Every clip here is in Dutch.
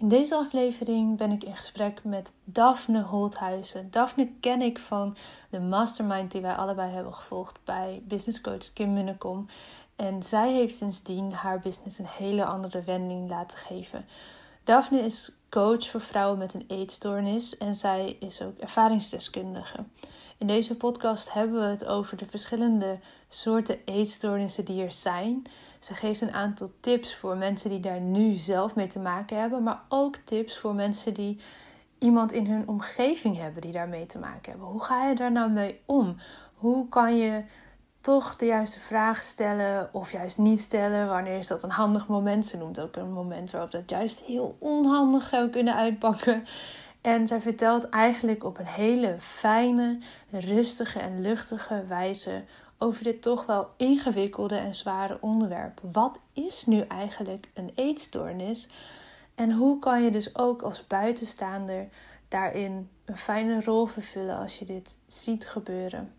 In deze aflevering ben ik in gesprek met Daphne Holthuizen. Daphne ken ik van de mastermind die wij allebei hebben gevolgd bij business coach Kim Munnekom. En zij heeft sindsdien haar business een hele andere wending laten geven. Daphne is coach voor vrouwen met een eetstoornis en zij is ook ervaringsdeskundige. In deze podcast hebben we het over de verschillende soorten eetstoornissen die er zijn. Ze geeft een aantal tips voor mensen die daar nu zelf mee te maken hebben, maar ook tips voor mensen die iemand in hun omgeving hebben die daarmee te maken hebben. Hoe ga je daar nou mee om? Hoe kan je toch de juiste vraag stellen of juist niet stellen? Wanneer is dat een handig moment? Ze noemt ook een moment waarop dat juist heel onhandig zou kunnen uitpakken. En zij vertelt eigenlijk op een hele fijne, rustige en luchtige wijze over dit toch wel ingewikkelde en zware onderwerp. Wat is nu eigenlijk een eetstoornis? En hoe kan je dus ook als buitenstaander daarin een fijne rol vervullen als je dit ziet gebeuren?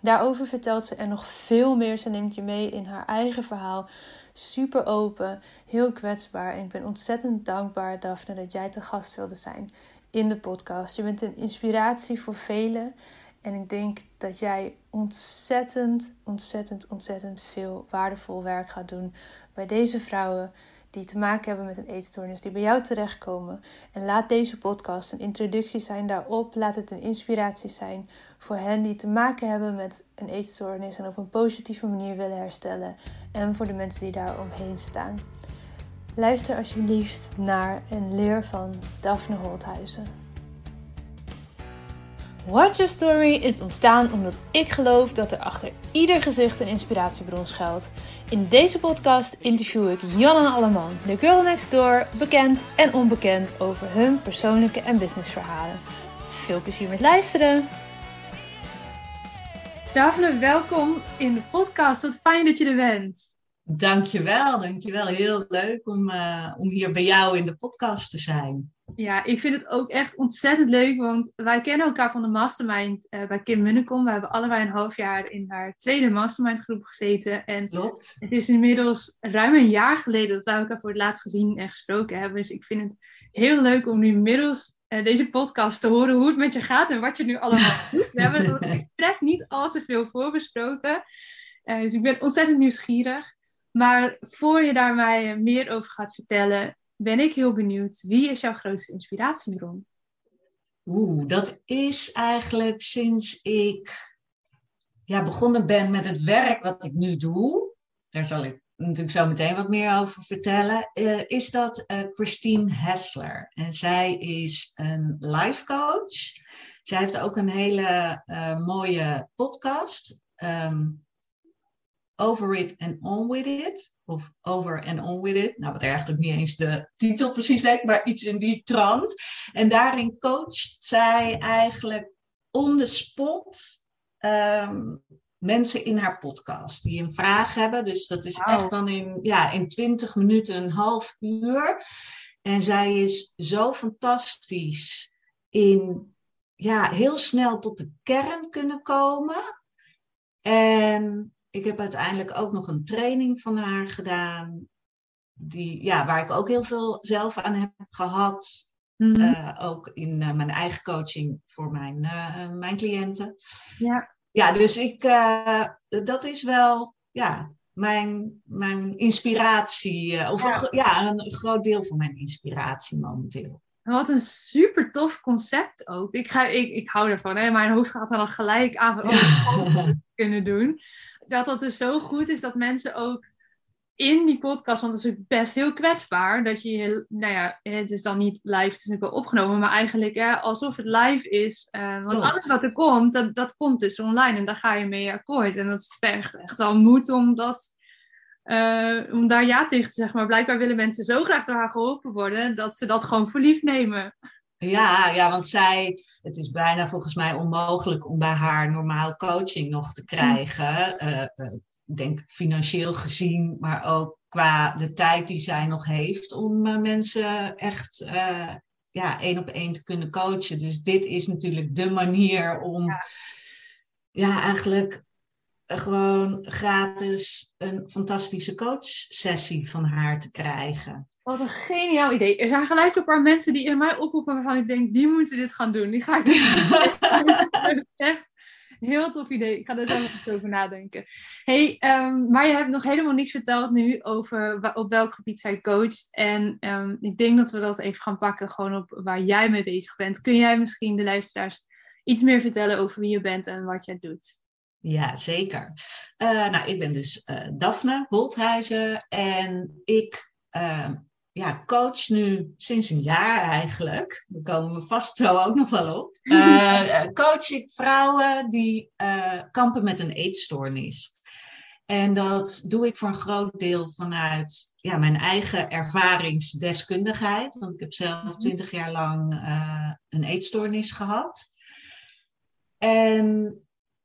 Daarover vertelt ze er nog veel meer. Ze neemt je mee in haar eigen verhaal. Super open, heel kwetsbaar. En ik ben ontzettend dankbaar, Daphne, dat jij te gast wilde zijn in de podcast. Je bent een inspiratie voor velen. En ik denk dat jij ontzettend, ontzettend, ontzettend veel waardevol werk gaat doen bij deze vrouwen die te maken hebben met een eetstoornis, die bij jou terechtkomen. En laat deze podcast een introductie zijn daarop. Laat het een inspiratie zijn voor hen die te maken hebben met een eetstoornis en op een positieve manier willen herstellen. En voor de mensen die daar omheen staan. Luister alsjeblieft naar en leer van Daphne Holthuizen. Watch Your Story is ontstaan omdat ik geloof dat er achter ieder gezicht een inspiratiebron schuilt. In deze podcast interview ik Jan en Alleman, de girl next door, bekend en onbekend over hun persoonlijke en businessverhalen. Veel plezier met luisteren! Daphne, welkom in de podcast. Wat fijn dat je er bent. Dankjewel, dankjewel. Heel leuk om, uh, om hier bij jou in de podcast te zijn. Ja, ik vind het ook echt ontzettend leuk, want wij kennen elkaar van de mastermind uh, bij Kim Munnekom. We hebben allebei een half jaar in haar tweede mastermind groep gezeten. En Klopt. het is inmiddels ruim een jaar geleden dat wij elkaar voor het laatst gezien en gesproken hebben. Dus ik vind het heel leuk om nu inmiddels uh, deze podcast te horen hoe het met je gaat en wat je nu allemaal doet. We hebben het expres niet al te veel voorbesproken. dus ik ben ontzettend nieuwsgierig. Maar voor je daar mij meer over gaat vertellen, ben ik heel benieuwd. Wie is jouw grootste inspiratiebron? Oeh, dat is eigenlijk sinds ik ja, begonnen ben met het werk wat ik nu doe. Daar zal ik natuurlijk zo meteen wat meer over vertellen. Uh, is dat uh, Christine Hessler. En zij is een life coach. Zij heeft ook een hele uh, mooie podcast. Um, over It and On With It. Of Over and On With It. Nou, wat eigenlijk niet eens de titel precies weet, maar iets in die trant. En daarin coacht zij eigenlijk on the spot um, mensen in haar podcast die een vraag hebben. Dus dat is wow. echt dan in, ja, in 20 minuten, een half uur. En zij is zo fantastisch in ja, heel snel tot de kern kunnen komen. En ik heb uiteindelijk ook nog een training van haar gedaan. Die, ja, waar ik ook heel veel zelf aan heb gehad. Mm -hmm. uh, ook in uh, mijn eigen coaching voor mijn, uh, mijn cliënten. Ja, ja dus ik, dat is wel ja, mijn, mijn inspiratie. of ja. ja, een groot deel van mijn inspiratie momenteel. Wat een super tof concept ook. Ik, ga, ik, ik hou ervan. Hè? Mijn hoofd gaat dan gelijk aan wat ja. Kunnen doen dat dat dus zo goed is dat mensen ook in die podcast, want het is ook best heel kwetsbaar, dat je, nou ja, het is dan niet live, het is natuurlijk wel opgenomen, maar eigenlijk ja, alsof het live is. Uh, want alles wat er komt, dat, dat komt dus online en daar ga je mee akkoord. En dat vergt echt al moed om dat, uh, om daar ja tegen te zeggen. Maar blijkbaar willen mensen zo graag door haar geholpen worden, dat ze dat gewoon voor lief nemen. Ja, ja, want zij, het is bijna volgens mij onmogelijk om bij haar normaal coaching nog te krijgen. Uh, uh, ik denk financieel gezien, maar ook qua de tijd die zij nog heeft om uh, mensen echt ja, één op één te kunnen coachen. Dus dit is natuurlijk de manier om ja, ja eigenlijk gewoon gratis een fantastische coachsessie van haar te krijgen. Wat een geniaal idee. Er zijn gelijk een paar mensen die in mij oproepen waarvan ik denk, die moeten dit gaan doen. Die ga ik doen. Echt heel tof idee. Ik ga er zo eens over nadenken. Hey, um, maar je hebt nog helemaal niets verteld nu over op welk gebied zij coacht. En um, ik denk dat we dat even gaan pakken, gewoon op waar jij mee bezig bent. Kun jij misschien de luisteraars iets meer vertellen over wie je bent en wat jij doet? Ja, zeker. Uh, nou, ik ben dus uh, Daphne Holthuizen en ik uh, ja, coach nu sinds een jaar eigenlijk. Daar komen we vast zo ook nog wel op. coach ik vrouwen die kampen met een eetstoornis. En dat doe ik voor een groot deel vanuit ja, mijn eigen ervaringsdeskundigheid. Want ik heb zelf mhm. twintig jaar lang een eetstoornis gehad. En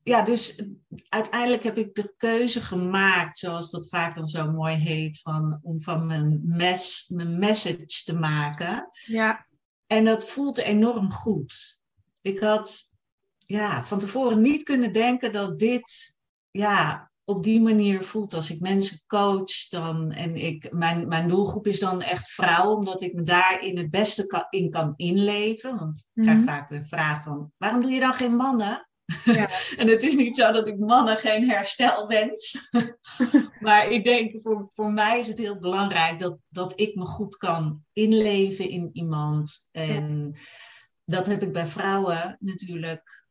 ja, dus uiteindelijk heb ik de keuze gemaakt, zoals dat vaak dan zo mooi heet, van, om van mijn, mes, mijn message te maken. Ja. En dat voelt enorm goed. Ik had ja, van tevoren niet kunnen denken dat dit ja, op die manier voelt. Als ik mensen coach, dan, en ik, mijn, mijn doelgroep is dan echt vrouwen, omdat ik me daarin het beste in kan inleven. Want ik krijg mhm. vaak de vraag van, waarom doe je dan geen mannen? Ja. en het is niet zo dat ik mannen geen herstel wens. maar ik denk, voor, voor mij is het heel belangrijk dat, dat ik me goed kan inleven in iemand. En dat heb ik bij vrouwen natuurlijk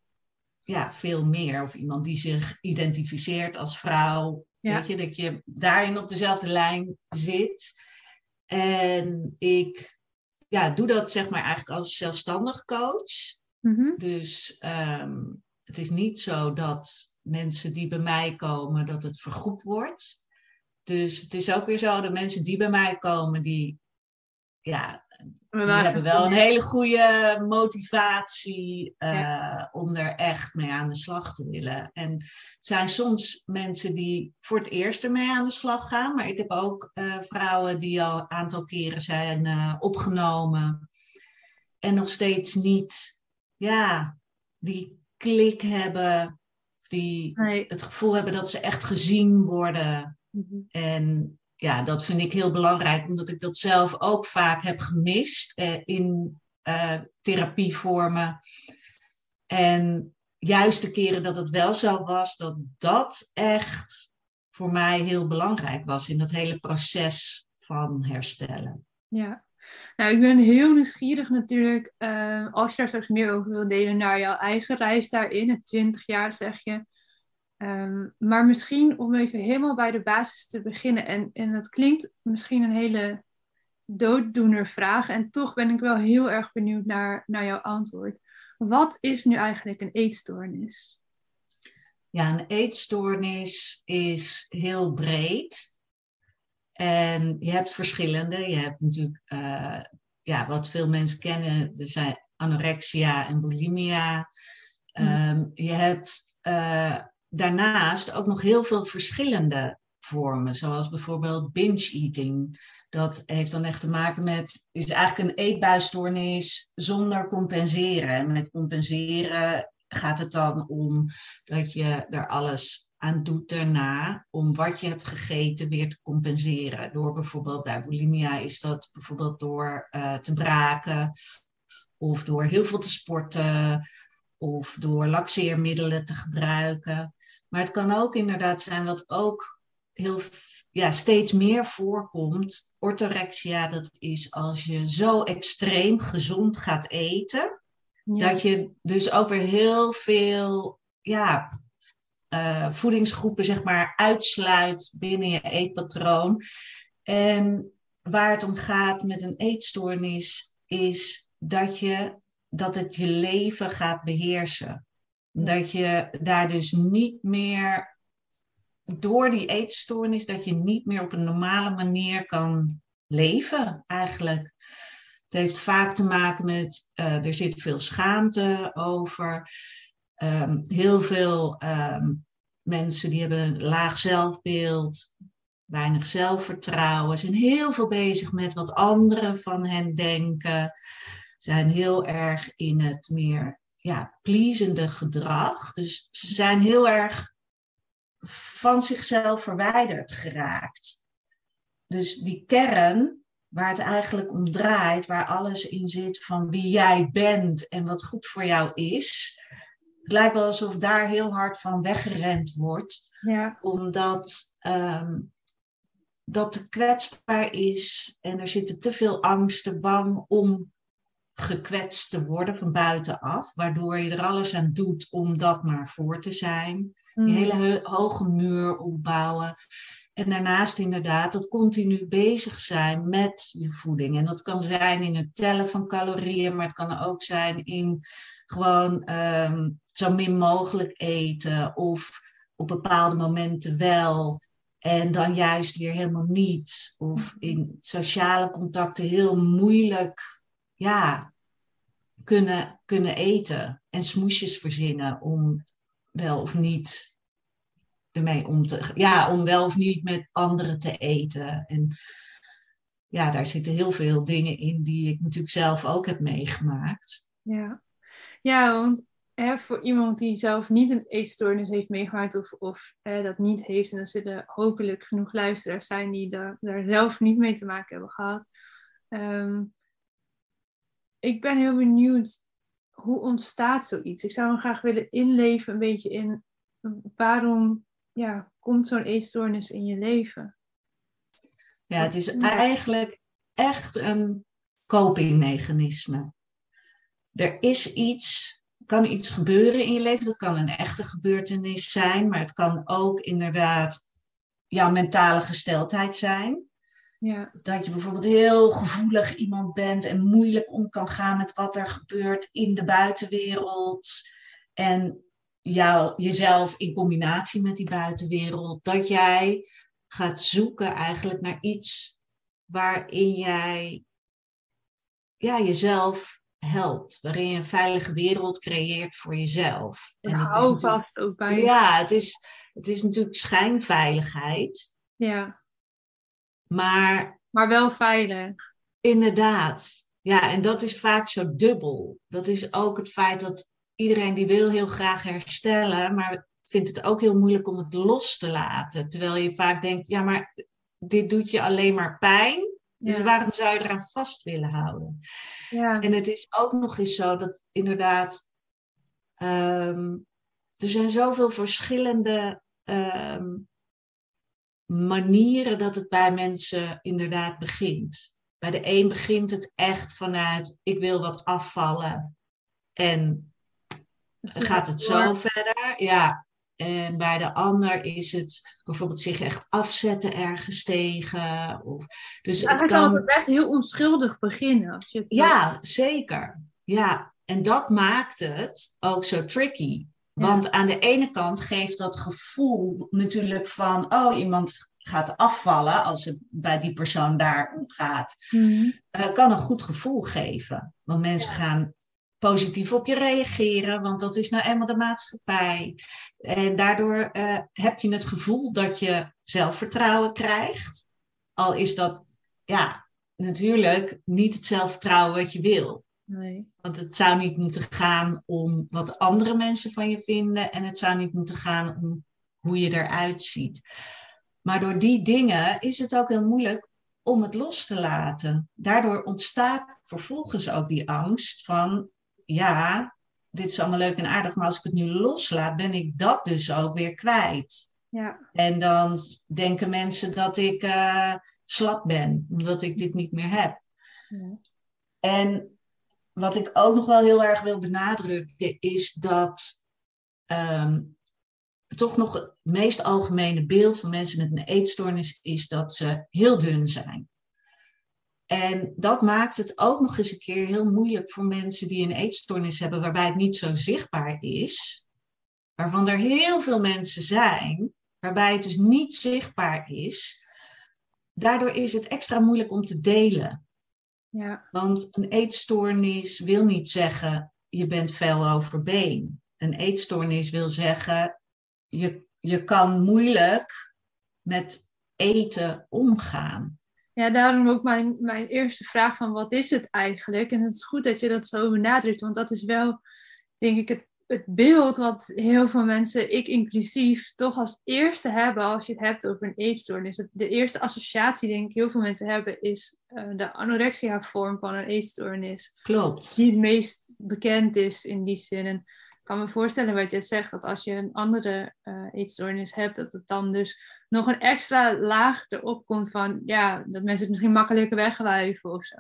ja, veel meer. Of iemand die zich identificeert als vrouw. Weet je, dat je daarin op dezelfde lijn zit. En ik ja, doe dat zeg maar eigenlijk als zelfstandig coach. Mm Dus um, het is niet zo dat mensen die bij mij komen, dat het vergoed wordt. Dus het is ook weer zo, dat mensen die bij mij komen, die, ja, die hebben wel een hele goede motivatie uh, om er echt mee aan de slag te willen. En het zijn soms mensen die voor het eerst ermee aan de slag gaan, maar ik heb ook uh, vrouwen die al een aantal keren zijn uh, opgenomen en nog steeds niet, ja, die klik hebben, die het gevoel hebben dat ze echt gezien worden. Mhm. En ja, dat vind ik heel belangrijk, omdat ik dat zelf ook vaak heb gemist eh, in uh, therapievormen. En juist de keren dat het wel zo was, dat dat echt voor mij heel belangrijk was in dat hele proces van herstellen. Ja, nou, ik ben heel nieuwsgierig natuurlijk, uh, als je daar straks meer over wil delen, naar jouw eigen reis daarin, het 20 jaar zeg je. Um, maar misschien om even helemaal bij de basis te beginnen. En, en dat klinkt misschien een hele dooddoener vraag. En toch ben ik wel heel erg benieuwd naar, naar jouw antwoord. Wat is nu eigenlijk een eetstoornis? Ja, een eetstoornis is heel breed. En je hebt verschillende. Je hebt natuurlijk, uh, ja, wat veel mensen kennen, er zijn anorexia en bulimia. Um, je hebt uh, daarnaast ook nog heel veel verschillende vormen, zoals bijvoorbeeld binge eating. Dat heeft dan echt te maken met, is eigenlijk een eetbuisstoornis zonder compenseren. met compenseren gaat het dan om dat je er alles aan doet daarna om wat je hebt gegeten weer te compenseren. Door bijvoorbeeld bij bulimia is dat bijvoorbeeld door uh, te braken of door heel veel te sporten of door laxeermiddelen te gebruiken. Maar het kan ook inderdaad zijn wat ook heel ja, steeds meer voorkomt. Orthorexia, dat is als je zo extreem gezond gaat eten. Dat je dus ook weer heel veel ja, uh, voedingsgroepen zeg maar, uitsluit binnen je eetpatroon. En waar het om gaat met een eetstoornis is dat, je, dat het je leven gaat beheersen. Dat je daar dus niet meer door die eetstoornis, dat je niet meer op een normale manier kan leven eigenlijk. Het heeft vaak te maken met, uh, er zit veel schaamte over. Um, heel veel um, mensen die hebben een laag zelfbeeld, weinig zelfvertrouwen, zijn heel veel bezig met wat anderen van hen denken, zijn heel erg in het meer ja, pleasende gedrag. Dus ze zijn heel erg van zichzelf verwijderd geraakt. Dus die kern, waar het eigenlijk om draait, waar alles in zit van wie jij bent en wat goed voor jou is. Het lijkt wel alsof daar heel hard van weggerend wordt, Ja. omdat ehm, dat te kwetsbaar is en er zitten te veel angsten, bang om gekwetst te worden van buitenaf, waardoor je er alles aan doet om dat maar voor te zijn. Mm. Een hele he- hoge muur opbouwen. En daarnaast inderdaad dat continu bezig zijn met je voeding. En dat kan zijn in het tellen van calorieën, maar het kan ook zijn in gewoon ehm, zo min mogelijk eten of op bepaalde momenten wel. En dan juist weer helemaal niet. Of in sociale contacten heel moeilijk ja, kunnen, kunnen eten. En smoesjes verzinnen om wel of niet ermee om te Ja, om wel of niet met anderen te eten. En ja, daar zitten heel veel dingen in die ik natuurlijk zelf ook heb meegemaakt. Ja, ja want hè, voor iemand die zelf niet een eetstoornis heeft meegemaakt of, of hè, dat niet heeft, en er zullen hopelijk genoeg luisteraars zijn die daar, daar zelf niet mee te maken hebben gehad. Ehm, ik ben heel benieuwd, hoe ontstaat zoiets? Ik zou hem graag willen inleven een beetje in waarom ja, komt zo'n eetstoornis in je leven? Ja, het is eigenlijk echt een copingmechanisme. Er is iets, kan iets gebeuren in je leven. Dat kan een echte gebeurtenis zijn, maar het kan ook inderdaad jouw mentale gesteldheid zijn. Ja, Dat je bijvoorbeeld heel gevoelig iemand bent en moeilijk om kan gaan met wat er gebeurt in de buitenwereld. En jou, jezelf in combinatie met die buitenwereld. Dat jij gaat zoeken eigenlijk naar iets waarin jij ja, jezelf helpt. Waarin je een veilige wereld creëert voor jezelf. is natuurlijk- houvast ook bij. ja, het is, het is natuurlijk schijnveiligheid. ja, Maar maar wel veilig. Inderdaad. Ja, en dat is vaak zo dubbel. Dat is ook het feit dat iedereen die wil heel graag herstellen, maar vindt het ook heel moeilijk om het los te laten. Terwijl je vaak denkt, ja, maar dit doet je alleen maar pijn. Dus Ja. waarom zou je eraan vast willen houden? Ja. En het is ook nog eens zo dat inderdaad, ehm, er zijn zoveel verschillende ehm, manieren dat het bij mensen inderdaad begint. Bij de een begint het echt vanuit, ik wil wat afvallen en gaat het zo verder. Ja. En bij de ander is het bijvoorbeeld zich echt afzetten ergens tegen. Of, dus het kan best heel onschuldig beginnen. Als je Ja, zeker. Ja, en dat maakt het ook zo tricky. Want aan de ene kant geeft dat gevoel natuurlijk van, oh, iemand gaat afvallen als het bij die persoon daar om gaat. Eh, kan een goed gevoel geven. Want mensen gaan positief op je reageren, want dat is nou eenmaal de maatschappij. En daardoor eh, heb je het gevoel dat je zelfvertrouwen krijgt. Al is dat, ja, natuurlijk niet het zelfvertrouwen wat je wil. Nee. Want het zou niet moeten gaan om wat andere mensen van je vinden. En het zou niet moeten gaan om hoe je eruit ziet. Maar door die dingen is het ook heel moeilijk om het los te laten. Daardoor ontstaat vervolgens ook die angst van, ja, dit is allemaal leuk en aardig, maar als ik het nu loslaat, ben ik dat dus ook weer kwijt. Ja. En dan denken mensen dat ik eh, slap ben, omdat ik dit niet meer heb. Ja. En wat ik ook nog wel heel erg wil benadrukken, is dat ehm, toch nog het meest algemene beeld van mensen met een eetstoornis is dat ze heel dun zijn. En dat maakt het ook nog eens een keer heel moeilijk voor mensen die een eetstoornis hebben, waarbij het niet zo zichtbaar is, waarvan er heel veel mensen zijn, waarbij het dus niet zichtbaar is. Daardoor is het extra moeilijk om te delen. Ja. Want een eetstoornis wil niet zeggen je bent fel over been. Een eetstoornis wil zeggen je, je kan moeilijk met eten omgaan. Ja, daarom ook mijn, mijn eerste vraag van wat is het eigenlijk? En het is goed dat je dat zo benadrukt, want dat is wel, denk ik, het, het beeld wat heel veel mensen, ik inclusief, toch als eerste hebben als je het hebt over een eetstoornis. De eerste associatie, denk ik, heel veel mensen hebben, is uh, de anorexia-vorm van een eetstoornis. Klopt. Die het meest bekend is in die zin. En kan me voorstellen wat je zegt, dat als je een andere uh, eetstoornis hebt, dat het dan dus nog een extra laag erop komt van, ja, dat mensen het misschien makkelijker wegwuiven of zo.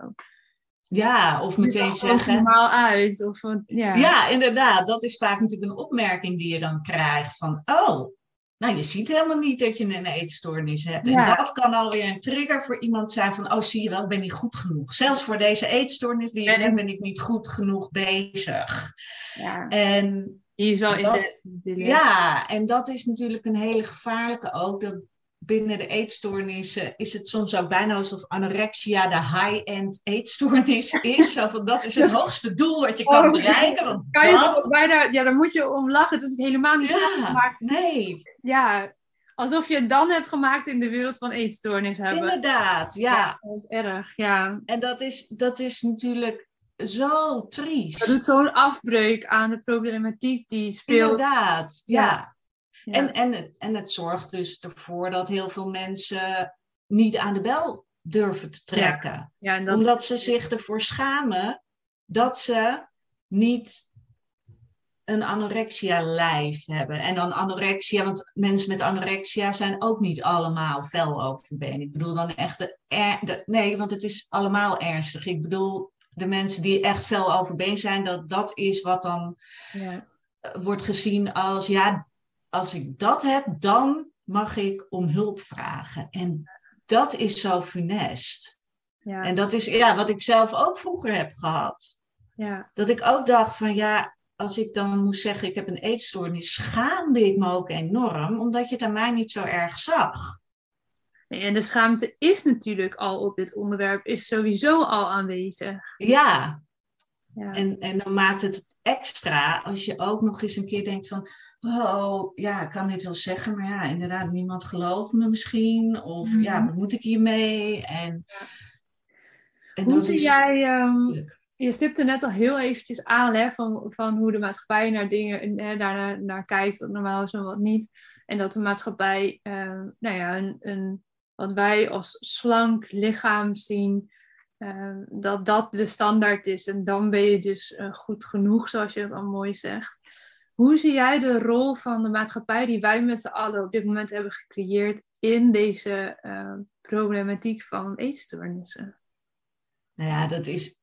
Ja, of meteen zeggen. normaal uit. Of, ja. ja, inderdaad. Dat is vaak natuurlijk een opmerking die je dan krijgt van, oh, nou je ziet helemaal niet dat je een eetstoornis hebt. En dat kan alweer een trigger voor iemand zijn van, oh zie je wel, ik ben niet goed genoeg. Zelfs voor deze eetstoornis die je ben ik niet goed genoeg bezig. Ja. En die is wel dat, Ja, en dat is natuurlijk een hele gevaarlijke ook. Dat binnen de eetstoornissen is het soms ook bijna alsof anorexia de high-end eetstoornis is. Zo van, dat is het hoogste doel wat je kan oh, bereiken. Want kan je bijna, ja, daar moet je om lachen. Het is helemaal niet ja, maar, Nee. Ja, alsof je het dan hebt gemaakt in de wereld van eetstoornis hebben. Inderdaad, ja. ja erg, ja. En dat is, dat is natuurlijk zo triest. Dat doet zo'n afbreuk aan de problematiek die speelt. Inderdaad, ja. En, en, het, en het zorgt dus ervoor dat heel veel mensen niet aan de bel durven te trekken. Ja. dat... Omdat ze zich ervoor schamen dat ze niet een anorexia-lijf hebben. En dan anorexia, want mensen met anorexia zijn ook niet allemaal fel overbeen. Ik bedoel dan echt de, de, Nee, want het is allemaal ernstig. Ik bedoel, de mensen die echt fel overbeen zijn, dat, dat is wat dan ja. wordt gezien als, ja, als ik dat heb, dan mag ik om hulp vragen. En dat is zo funest. Ja. En dat is ja, wat ik zelf ook vroeger heb gehad. Ja. Dat ik ook dacht van ja, als ik dan moest zeggen ik heb een eetstoornis, schaamde ik me ook enorm, omdat je het aan mij niet zo erg zag. Nee, en de schaamte is natuurlijk al op dit onderwerp, is sowieso al aanwezig. Ja, en, en dan maakt het extra als je ook nog eens een keer denkt van, oh ja, ik kan dit wel zeggen, maar ja, inderdaad, niemand gelooft me misschien. Of ja, mhm. wat moet ik hiermee? En, en hoe zie jij, um, je stipte net al heel eventjes aan hè, van, van hoe de maatschappij naar dingen hè, daar naar, kijkt, wat normaal is en wat niet. En dat de maatschappij, um, nou ja, een, een, wat wij als slank lichaam zien, Ehm, dat dat de standaard is. En dan ben je dus uh, goed genoeg, zoals je dat al mooi zegt. Hoe zie jij de rol van de maatschappij die wij met z'n allen op dit moment hebben gecreëerd in deze uh, problematiek van eetstoornissen? Nou ja, dat is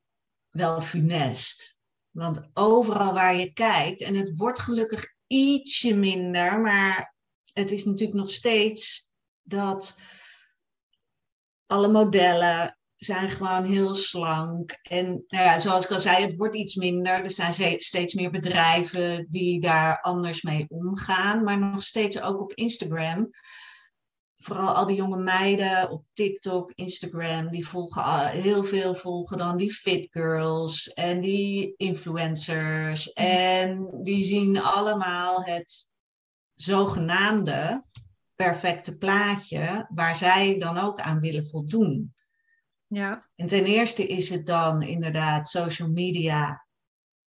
wel funest. Want overal waar je kijkt, en het wordt gelukkig ietsje minder, maar het is natuurlijk nog steeds dat alle modellen zijn gewoon heel slank. En nou ja, zoals ik al zei, het wordt iets minder. Er zijn steeds meer bedrijven die daar anders mee omgaan. Maar nog steeds ook op Instagram. Vooral al die jonge meiden op TikTok, Instagram, die volgen heel veel volgen dan die fit girls en die influencers. Mm. En die zien allemaal het zogenaamde perfecte plaatje waar zij dan ook aan willen voldoen. Ja. En ten eerste is het dan inderdaad social media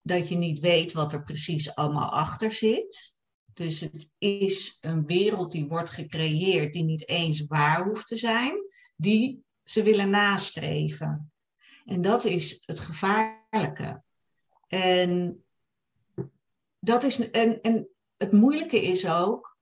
dat je niet weet wat er precies allemaal achter zit. Dus het is een wereld die wordt gecreëerd die niet eens waar hoeft te zijn, die ze willen nastreven. En dat is het gevaarlijke. En, dat is, en, en het moeilijke is ook,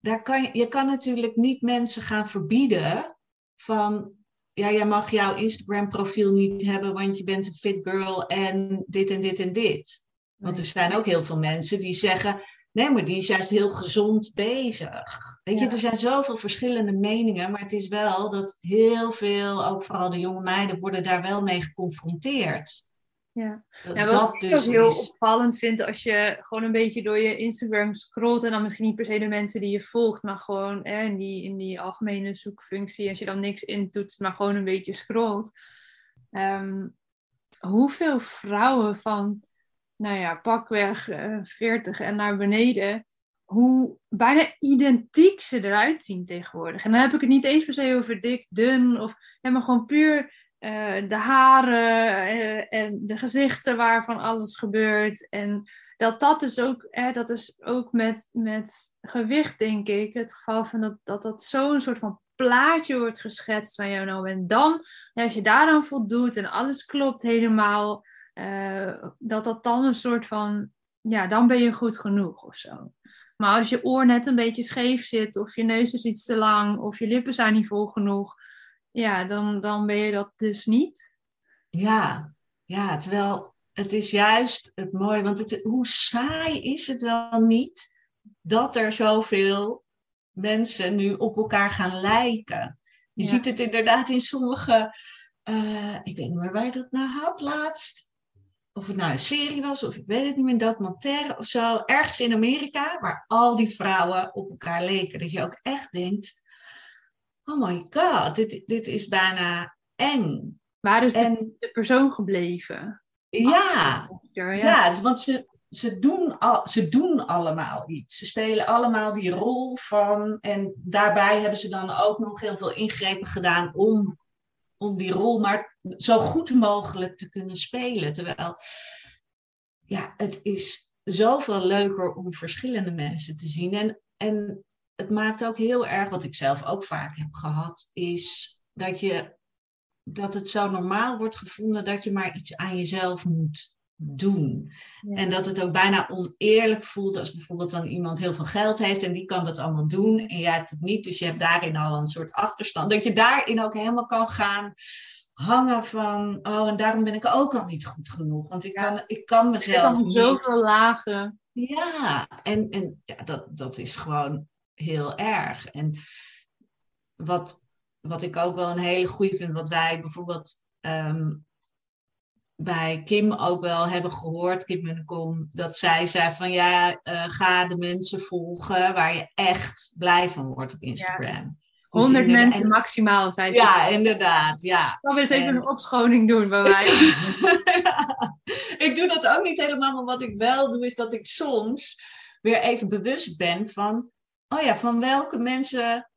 daar kan, je je kan natuurlijk niet mensen gaan verbieden van ja, jij mag jouw Instagram profiel niet hebben, want je bent een fit girl en dit en dit en dit. Want er zijn ook heel veel mensen die zeggen, nee, maar die is juist heel gezond bezig. Weet je, er zijn zoveel verschillende meningen, maar het is wel dat heel veel, ook vooral de jonge meiden, worden daar wel mee geconfronteerd. Ja, ja wat ik dus ook heel opvallend vind als je gewoon een beetje door je Instagram scrolt en dan misschien niet per se de mensen die je volgt, maar gewoon hè, in, die, in die algemene zoekfunctie, als je dan niks intoetst, maar gewoon een beetje scrolt. Um, hoeveel vrouwen van, nou ja, pakweg uh, 40 en naar beneden, hoe bijna identiek ze eruit zien tegenwoordig. En dan heb ik het niet eens per se over dik, dun of, ja, maar gewoon puur eh, de haren eh, en de gezichten waarvan alles gebeurt. En dat dat dus ook, hè, dat is ook met, met gewicht, denk ik, het geval van dat dat, dat zo'n soort van plaatje wordt geschetst van jou nou. En dan, als je daaraan voldoet en alles klopt helemaal, dat dat dan een soort van, ja, dan ben je goed genoeg of zo. Maar als je oor net een beetje scheef zit, of je neus is iets te lang, of je lippen zijn niet vol genoeg, ja, dan, dan ben je dat dus niet. Ja, ja, terwijl het is juist het mooie, want het, hoe saai is het wel niet dat er zoveel mensen nu op elkaar gaan lijken. Je ziet het inderdaad in sommige, uh, ik weet niet meer waar je dat nou had laatst of het nou een serie was, of ik weet het niet meer, een documentaire of zo, ergens in Amerika, waar al die vrouwen op elkaar leken. Dat je ook echt denkt, oh my god, dit, dit is bijna eng. Waar is de, de persoon gebleven? Ja, ja. ja dus, want ze, ze, doen al, ze doen allemaal iets. Ze spelen allemaal die rol van, en daarbij hebben ze dan ook nog heel veel ingrepen gedaan om om die rol maar zo goed mogelijk te kunnen spelen. Terwijl, ja, het is zoveel leuker om verschillende mensen te zien. En, en het maakt ook heel erg, wat ik zelf ook vaak heb gehad, is dat, je, dat het zo normaal wordt gevonden dat je maar iets aan jezelf moet doen. En dat het ook bijna oneerlijk voelt als bijvoorbeeld dan iemand heel veel geld heeft en die kan dat allemaal doen en jij hebt het niet. Dus je hebt daarin al een soort achterstand. Dat je daarin ook helemaal kan gaan hangen van, oh en daarom ben ik ook al niet goed genoeg. Want ik kan, ik kan mezelf niet. Zoveel lagen. Ja, en, en ja, dat, dat is gewoon heel erg. En wat, wat ik ook wel een hele goede vind, wat wij bijvoorbeeld ehm, bij Kim ook wel hebben gehoord, Kim Munnekom, dat zij zei van ja, uh, ga de mensen volgen waar je echt blij van wordt op Instagram. Ja. 100 dus mensen maximaal, zei ze. Ja, inderdaad. Ja. Ik zal eens even een opschoning doen bij mij. Ik doe dat ook niet helemaal, maar wat ik wel doe, is dat ik soms weer even bewust ben van, oh ja, van welke mensen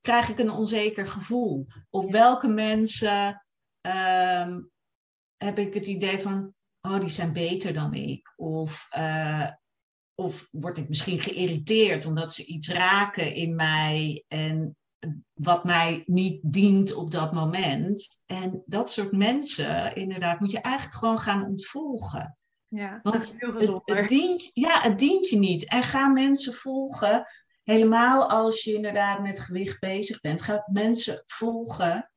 krijg ik een onzeker gevoel? Of welke mensen ehm, heb ik het idee van, oh, die zijn beter dan ik. Of, uh, of word ik misschien geïrriteerd omdat ze iets raken in mij en wat mij niet dient op dat moment. En dat soort mensen, inderdaad, moet je eigenlijk gewoon gaan ontvolgen. Ja, Want dat is heel het, het, dient, ja, het dient je niet. En ga mensen volgen, helemaal als je inderdaad met gewicht bezig bent, ga mensen volgen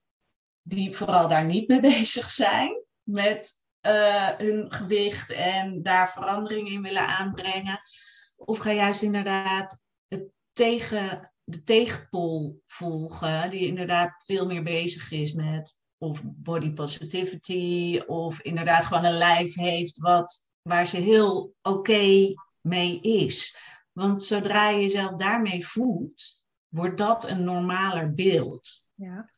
die vooral daar niet mee bezig zijn met uh, hun gewicht en daar verandering in willen aanbrengen? Of ga juist inderdaad het tegen, de tegenpol volgen, die inderdaad veel meer bezig is met of body positivity, of inderdaad gewoon een lijf heeft wat, waar ze heel oké mee is. Want zodra je jezelf daarmee voelt, wordt dat een normaler beeld. Ja.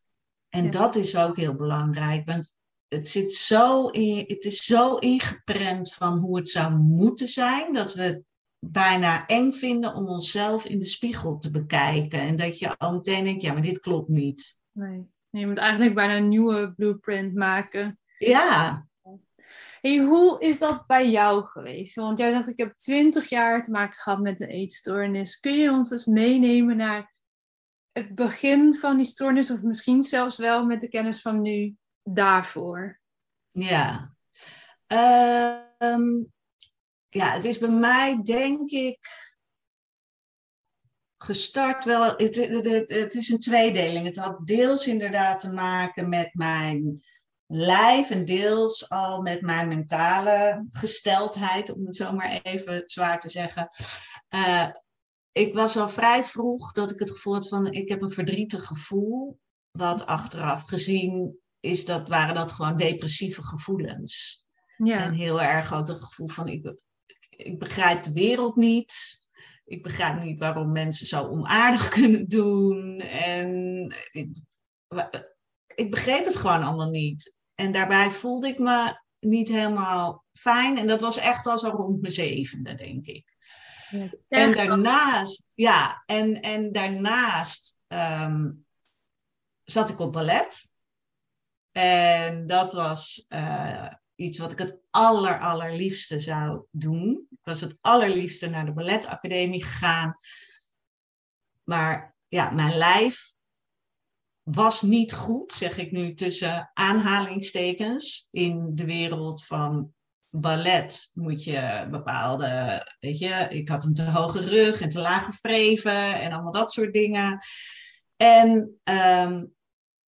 En dat is ook heel belangrijk, want het, zit zo in, het is zo ingeprent van hoe het zou moeten zijn, dat we het bijna eng vinden om onszelf in de spiegel te bekijken. En dat je al meteen denkt, ja, maar dit klopt niet. Nee, je moet eigenlijk bijna een nieuwe blueprint maken. Ja. Hey, hoe is dat bij jou geweest? Want jij zegt, ik heb twintig jaar te maken gehad met een eetstoornis. Kun je ons dus meenemen naar het begin van die stoornis, of misschien zelfs wel met de kennis van nu, daarvoor? Ja. Ehm, ja, het is bij mij denk ik gestart wel. Het, het, het, is een tweedeling. Het had deels inderdaad te maken met mijn lijf en deels al met mijn mentale gesteldheid, om het zo maar even zwaar te zeggen. Uh, ik was al vrij vroeg dat ik het gevoel had van ik heb een verdrietig gevoel. Wat achteraf gezien is dat, waren dat gewoon depressieve gevoelens. Ja. En heel erg ook dat gevoel van ik, ik begrijp de wereld niet. Ik begrijp niet waarom mensen zo onaardig kunnen doen. En ik, ik begreep het gewoon allemaal niet. En daarbij voelde ik me niet helemaal fijn. En dat was echt al zo rond mijn zevende, denk ik. Ja, en daarnaast, ja, en, en daarnaast um, zat ik op ballet. En dat was uh, iets wat ik het aller, allerliefste zou doen. Ik was het allerliefste naar de balletacademie gegaan. Maar ja, mijn lijf was niet goed, zeg ik nu tussen aanhalingstekens, in de wereld van ballet moet je bepaalde, weet je, ik had een te hoge rug en te lage vreven en allemaal dat soort dingen. En um,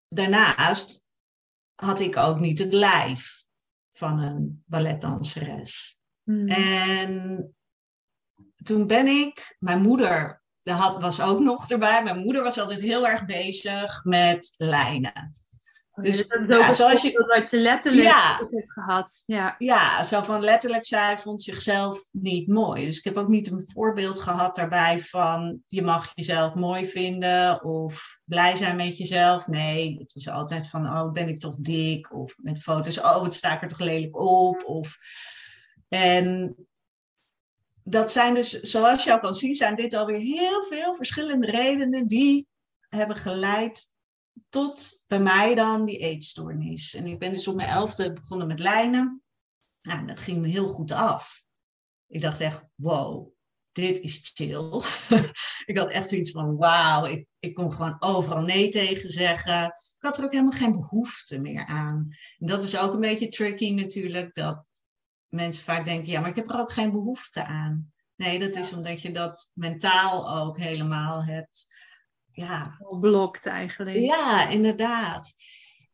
daarnaast had ik ook niet het lijf van een balletdanseres. Hmm. En toen ben ik, mijn moeder had, was ook nog erbij, mijn moeder was altijd heel erg bezig met lijnen. Dus ja, zoals je wat je letterlijk ja, hebt gehad. Ja. ja, zo van letterlijk zij vond zichzelf niet mooi. Dus ik heb ook niet een voorbeeld gehad daarbij van je mag jezelf mooi vinden of blij zijn met jezelf. Nee, het is altijd van oh ben ik toch dik of met foto's oh wat sta ik er toch lelijk op of en dat zijn dus zoals je al kan zien zijn dit alweer heel veel verschillende redenen die hebben geleid tot bij mij dan die eetstoornis. En ik ben dus op mijn elfde begonnen met lijnen. Nou, dat ging me heel goed af. Ik dacht echt, wow, dit is chill. ik had echt zoiets van, wauw, ik, ik kon gewoon overal nee tegen zeggen. Ik had er ook helemaal geen behoefte meer aan. En dat is ook een beetje tricky natuurlijk, dat mensen vaak denken, ja, maar ik heb er ook geen behoefte aan. Nee, dat is omdat je dat mentaal ook helemaal hebt ja. Blokt eigenlijk. Ja, inderdaad.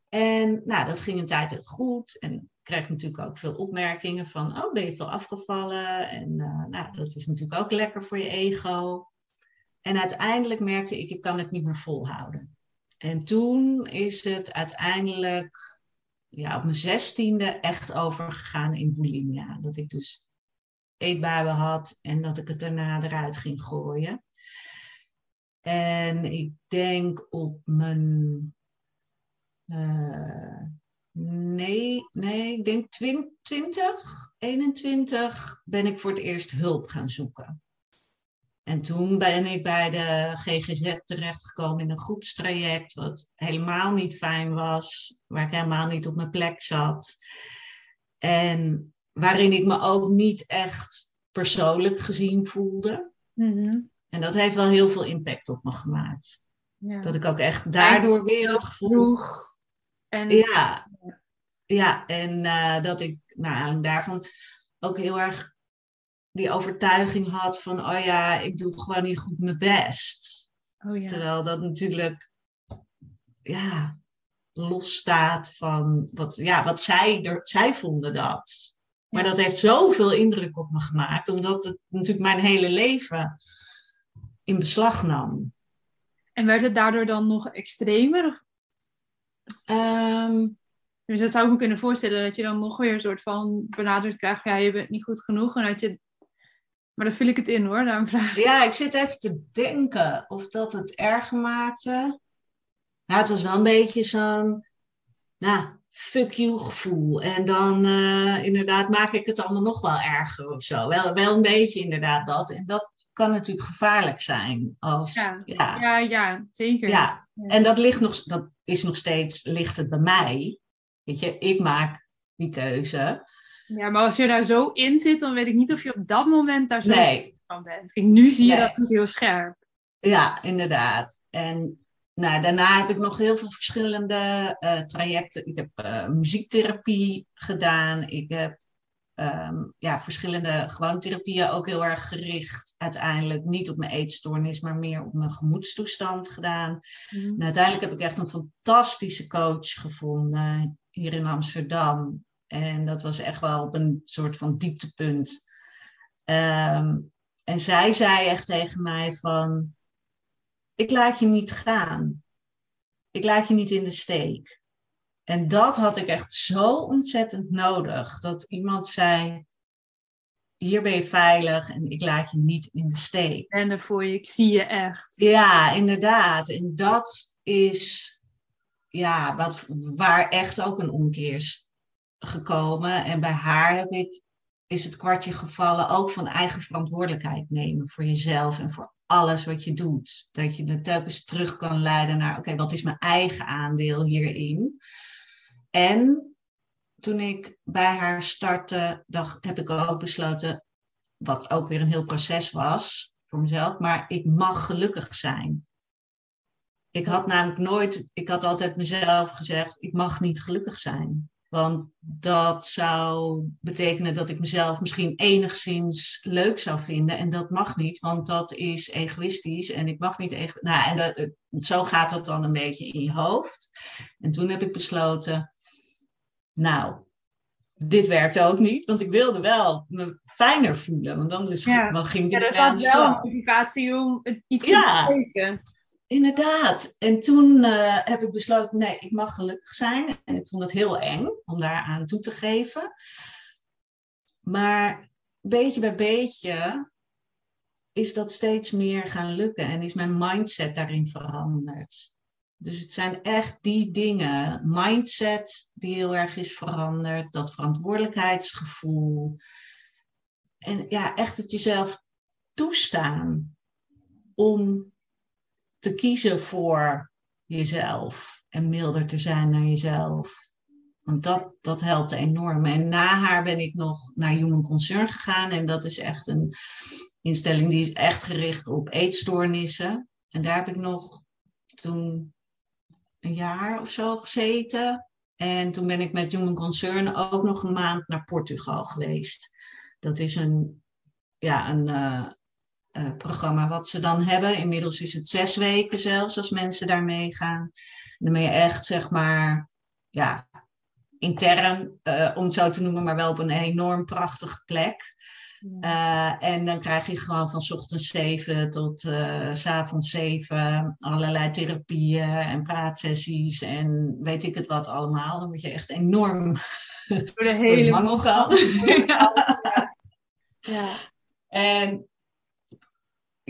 En nou, dat ging een tijd goed. En ik krijg natuurlijk ook veel opmerkingen van, oh, ben je veel afgevallen? En uh, nou, dat is natuurlijk ook lekker voor je ego. En uiteindelijk merkte ik, ik kan het niet meer volhouden. En toen is het uiteindelijk ja, op mijn zestiende echt overgegaan in bulimia. Dat ik dus eetbuien had en dat ik het daarna eruit ging gooien. En ik denk op mijn. Uh, nee, nee, ik denk 20, 21 ben ik voor het eerst hulp gaan zoeken. En toen ben ik bij de GGZ terechtgekomen in een groepstraject, wat helemaal niet fijn was, waar ik helemaal niet op mijn plek zat. En waarin ik me ook niet echt persoonlijk gezien voelde. Mm en dat heeft wel heel veel impact op me gemaakt. Ja. Dat ik ook echt daardoor weer het gevoel. En... Ja, ja, en uh, dat ik nou, daarvan ook heel erg die overtuiging had van, oh ja, ik doe gewoon niet goed mijn best. Oh ja. Terwijl dat natuurlijk, ja, losstaat van wat, ja, wat zij, er, zij vonden dat. Maar dat heeft zoveel indruk op me gemaakt, omdat het natuurlijk mijn hele leven in beslag nam. En werd het daardoor dan nog extremer? Um, dus dat zou ik me kunnen voorstellen, dat je dan nog weer een soort van benadrukt krijgt, ja, je bent niet goed genoeg. En dat je... Maar dan vul ik het in hoor, daarom vraag Ja, ik zit even te denken of dat het erger maakte. Nou, het was wel een beetje zo'n, nou, fuck you gevoel. En dan uh, inderdaad maak ik het allemaal nog wel erger of zo. Wel, wel een beetje inderdaad dat. En dat kan natuurlijk gevaarlijk zijn. Als, ja. Ja. ja, zeker. Ja. En dat, ligt nog, dat is nog steeds, ligt het bij mij. Weet je, ik maak die keuze. Ja, maar als je daar zo in zit, dan weet ik niet of je op dat moment daar zo nee. van bent. Kijk, nu zie je dat heel scherp. Ja, inderdaad. En nou, daarna heb ik nog heel veel verschillende uh, trajecten. Ik heb uh, muziektherapie gedaan. Ik heb um, ja, verschillende gewoon therapieën ook heel erg gericht. Uiteindelijk niet op mijn eetstoornis, maar meer op mijn gemoedstoestand gedaan. Mhm. En uiteindelijk heb ik echt een fantastische coach gevonden hier in Amsterdam. En dat was echt wel op een soort van dieptepunt. Um, en zij zei echt tegen mij van, ik laat je niet gaan. Ik laat je niet in de steek. En dat had ik echt zo ontzettend nodig. Dat iemand zei: Hier ben je veilig en ik laat je niet in de steek. En ervoor je, ik zie je echt. Ja, inderdaad. En dat is ja, wat, waar echt ook een omkeer is gekomen. En bij haar heb ik, is het kwartje gevallen ook van eigen verantwoordelijkheid nemen voor jezelf en voor alles wat je doet. Dat je het telkens terug kan leiden naar, oké, wat is mijn eigen aandeel hierin? En toen ik bij haar startte, dacht, heb ik ook besloten, wat ook weer een heel proces was voor mezelf, maar ik mag gelukkig zijn. Ik had namelijk nooit, ik had altijd mezelf gezegd, ik mag niet gelukkig zijn. Want dat zou betekenen dat ik mezelf misschien enigszins leuk zou vinden. En dat mag niet, want dat is egoïstisch. En ik mag niet. Ego nou, en dat, zo gaat dat dan een beetje in je hoofd. En toen heb ik besloten. Nou, dit werkte ook niet, want ik wilde wel me fijner voelen. Want dan, dus, dan ging ik ja, dat had wel een motivatie om iets ja. te betekenen. Inderdaad. En toen uh, heb ik besloten, nee, ik mag gelukkig zijn. En ik vond het heel eng om daaraan toe te geven. Maar beetje bij beetje is dat steeds meer gaan lukken en is mijn mindset daarin veranderd. Dus het zijn echt die dingen, mindset die heel erg is veranderd, dat verantwoordelijkheidsgevoel. En ja, echt het jezelf toestaan om te kiezen voor jezelf en milder te zijn naar jezelf. Want dat, dat helpt enorm. En na haar ben ik nog naar Human Concern gegaan. En dat is echt een instelling die is echt gericht op eetstoornissen. En daar heb ik nog toen een jaar of zo gezeten. En toen ben ik met Human Concern ook nog een maand naar Portugal geweest. Dat is een, ja, een, uh, programma wat ze dan hebben. Inmiddels is het zes weken zelfs als mensen daar meegaan. Dan ben je echt, zeg maar, ja, intern, uh, om het zo te noemen, maar wel op een enorm prachtige plek. Uh, en dan krijg je gewoon van ochtends zeven tot uh, s avonds zeven allerlei therapieën en praatsessies en weet ik het wat allemaal. Dan word je echt enorm door de hele mangel gaan. ja. ja. En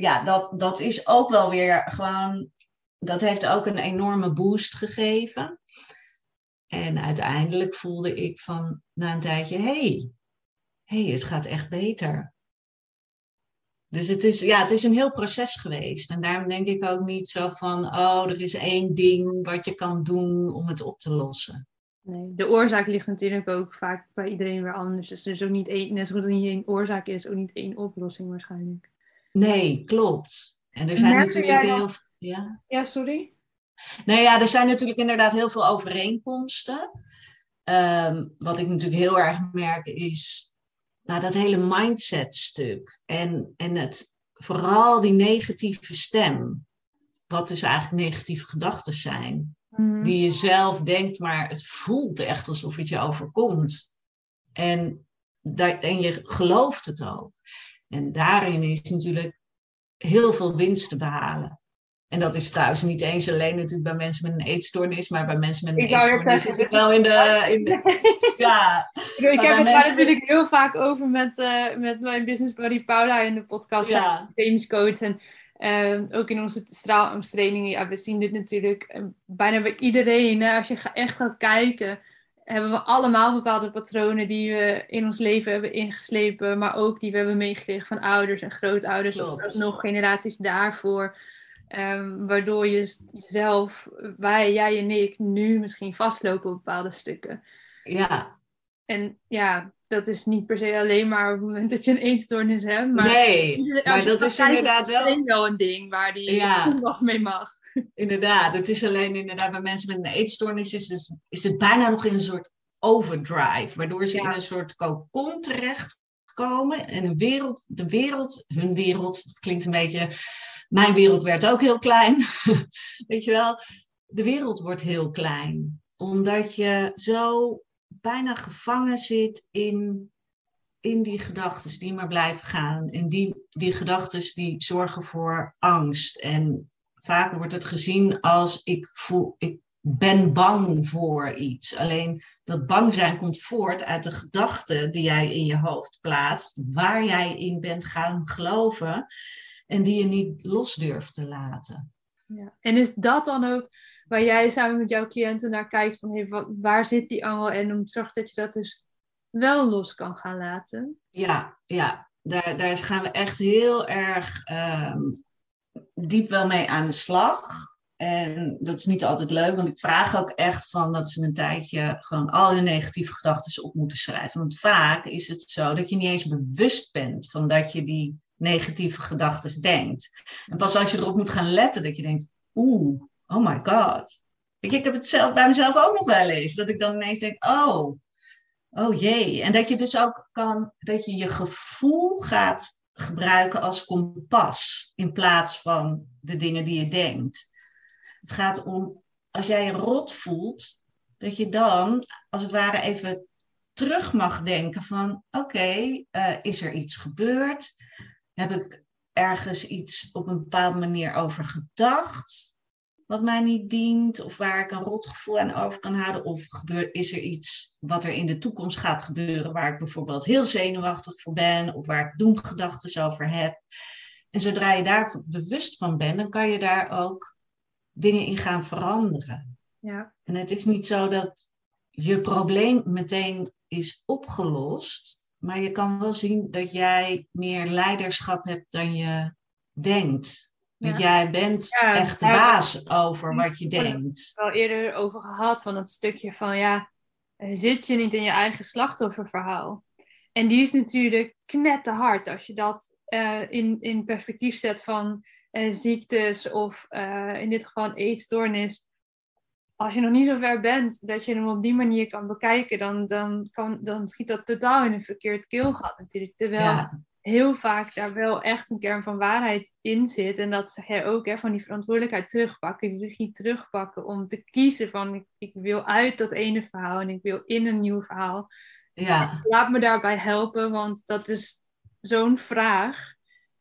ja, dat, dat is ook wel weer gewoon, dat heeft ook een enorme boost gegeven. En uiteindelijk voelde ik van na een tijdje, hey, hey, het gaat echt beter. Dus het is, ja, het is een heel proces geweest. En daarom denk ik ook niet zo van, oh, er is één ding wat je kan doen om het op te lossen. Nee, de oorzaak ligt natuurlijk ook vaak bij iedereen weer anders. Dus er is ook niet net zoals er niet één oorzaak is, ook niet één oplossing waarschijnlijk. Nee, klopt. En er zijn natuurlijk heel veel. Ja? ja, sorry. Nou ja, er zijn natuurlijk inderdaad heel veel overeenkomsten. Um, wat ik natuurlijk heel erg merk is nou, dat hele mindset-stuk. En, en het, vooral die negatieve stem. Wat dus eigenlijk negatieve gedachten zijn. Mhm. Die je zelf denkt, maar het voelt echt alsof het je overkomt. En, en je gelooft het ook. En daarin is natuurlijk heel veel winst te behalen. En dat is trouwens niet eens alleen natuurlijk bij mensen met een eetstoornis, maar bij mensen met een eetstoornis is het wel in de. In ja, ik heb het daar natuurlijk heel vaak over met, uh, met mijn business buddy Paula in de podcast, ja. Coach. En uh, ook in onze straalangsttrainingen. Ja, we zien dit natuurlijk uh, bijna bij iedereen. Hè, als je echt gaat kijken hebben we allemaal bepaalde patronen die we in ons leven hebben ingeslepen, maar ook die we hebben meegekregen van ouders en grootouders, of nog generaties daarvoor. Um, waardoor je jezelf, wij, jij en ik, nu misschien vastlopen op bepaalde stukken. Ja. En ja, dat is niet per se alleen maar op het moment dat je een eetstoornis hebt. Maar nee, maar dat is inderdaad wel... wel een ding waar die ja. nog mee mag. Inderdaad, het is alleen inderdaad bij mensen met een eetstoornis is, dus, is het bijna nog in een soort overdrive, waardoor ze in een soort cocon terechtkomen en een wereld, de wereld, hun wereld, dat klinkt een beetje, mijn wereld werd ook heel klein, weet je wel, de wereld wordt heel klein, omdat je zo bijna gevangen zit in, in die gedachten die maar blijven gaan. En die, die gedachten die zorgen voor angst en vaak wordt het gezien als ik, voel, ik ben bang voor iets. Alleen dat bang zijn komt voort uit de gedachten die jij in je hoofd plaatst, waar jij in bent gaan geloven en die je niet los durft te laten. Ja. En is dat dan ook waar jij samen met jouw cliënten naar kijkt van hey, waar zit die angel en om te zorgen dat je dat dus wel los kan gaan laten? Ja, ja. Daar, daar gaan we echt heel erg ehm, diep wel mee aan de slag. En dat is niet altijd leuk, want ik vraag ook echt van dat ze een tijdje gewoon al hun negatieve gedachten op moeten schrijven. Want vaak is het zo dat je niet eens bewust bent van dat je die negatieve gedachten denkt. En pas als je erop moet gaan letten, dat je denkt, oeh, oh my god. Weet ik heb het zelf bij mezelf ook nog wel eens. Dat ik dan ineens denk, oh, oh jee. En dat je dus ook kan, dat je je gevoel gaat gebruiken als kompas in plaats van de dingen die je denkt. Het gaat om, als jij je rot voelt, dat je dan als het ware even terug mag denken van, oké, eh, is er iets gebeurd? Heb ik ergens iets op een bepaalde manier over gedacht? Wat mij niet dient, of waar ik een rotgevoel aan over kan houden, of gebeurt, is er iets wat er in de toekomst gaat gebeuren, waar ik bijvoorbeeld heel zenuwachtig voor ben, of waar ik doemgedachten over heb. En zodra je daar bewust van bent, dan kan je daar ook dingen in gaan veranderen. Ja. En het is niet zo dat je probleem meteen is opgelost, maar je kan wel zien dat jij meer leiderschap hebt dan je denkt. Want jij bent echt de baas over wat je denkt. We al eerder over gehad van dat stukje van ja, eh, zit je niet in je eigen slachtofferverhaal? En die is natuurlijk knetterhard als je dat uh, in, in perspectief zet van uh, ziektes of uh, in dit geval een eetstoornis. Als je nog niet zo ver bent dat je hem op die manier kan bekijken, dan, dan, kan, dan schiet dat totaal in een verkeerd keelgat natuurlijk. Terwijl ja heel vaak daar wel echt een kern van waarheid in zit. En dat zeg jij ook, hè, van die verantwoordelijkheid terugpakken, die regie terugpakken om te kiezen van ik, ik, wil uit dat ene verhaal en ik wil in een nieuw verhaal. Ja. Laat me daarbij helpen, want dat is zo'n vraag.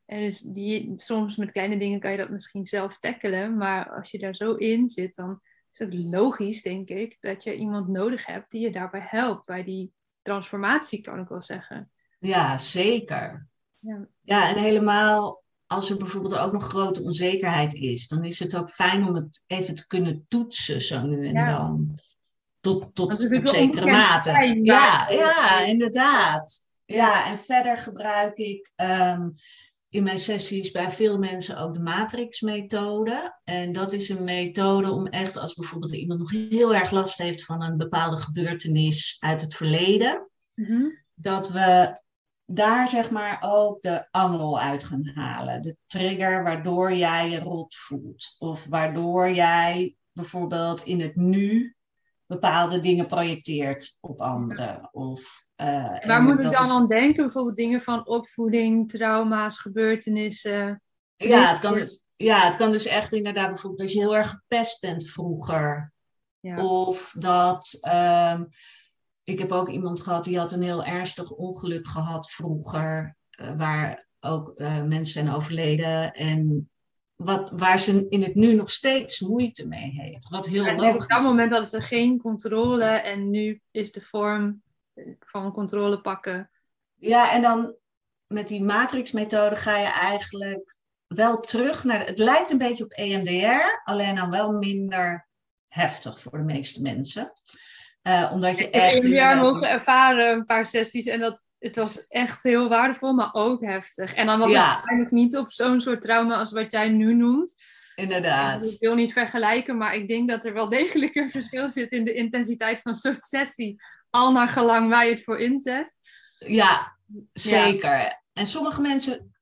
En dus die, soms met kleine dingen kan je dat misschien zelf tackelen, maar als je daar zo in zit, dan is het logisch, denk ik, dat je iemand nodig hebt die je daarbij helpt, bij die transformatie, kan ik wel zeggen. Ja, zeker. Ja. ja, en helemaal als er bijvoorbeeld ook nog grote onzekerheid is, dan is het ook fijn om het even te kunnen toetsen zo nu en dan. Tot, tot op zekere mate. ja, ja, inderdaad. Ja, en verder gebruik ik ehm, in mijn sessies bij veel mensen ook de matrix-methode. En dat is een methode om echt, als bijvoorbeeld iemand nog heel erg last heeft van een bepaalde gebeurtenis uit het verleden, mhm. dat we daar zeg maar ook de angel uit gaan halen. De trigger waardoor jij je rot voelt. Of waardoor jij bijvoorbeeld in het nu bepaalde dingen projecteert op anderen. Of, uh, Waar moet ik dan aan denken? Bijvoorbeeld dingen van opvoeding, trauma's, gebeurtenissen. Ja het, kan dus, ja, het kan dus echt inderdaad bijvoorbeeld als je heel erg gepest bent vroeger. Ja. Of dat ehm, ik heb ook iemand gehad die had een heel ernstig ongeluk gehad vroeger, uh, waar ook uh, mensen zijn overleden en wat, waar ze in het nu nog steeds moeite mee heeft. Wat heel logisch Op dat moment hadden ze geen controle en nu is de vorm van controle pakken. Ja, en dan met die matrixmethode ga je eigenlijk wel terug naar. Het lijkt een beetje op EMDR, alleen dan wel minder heftig voor de meeste mensen. Uh, omdat je echt. Ik heb jaar mogen ervaren, een paar sessies. En dat, het was echt heel waardevol, maar ook heftig. En dan was ja. het waarschijnlijk niet op zo'n soort trauma als wat jij nu noemt. Inderdaad. Ik wil niet vergelijken, maar ik denk dat er wel degelijk een verschil zit in de intensiteit van zo'n sessie. Al naar gelang waar je het voor inzet. Ja, zeker. En sommige mensen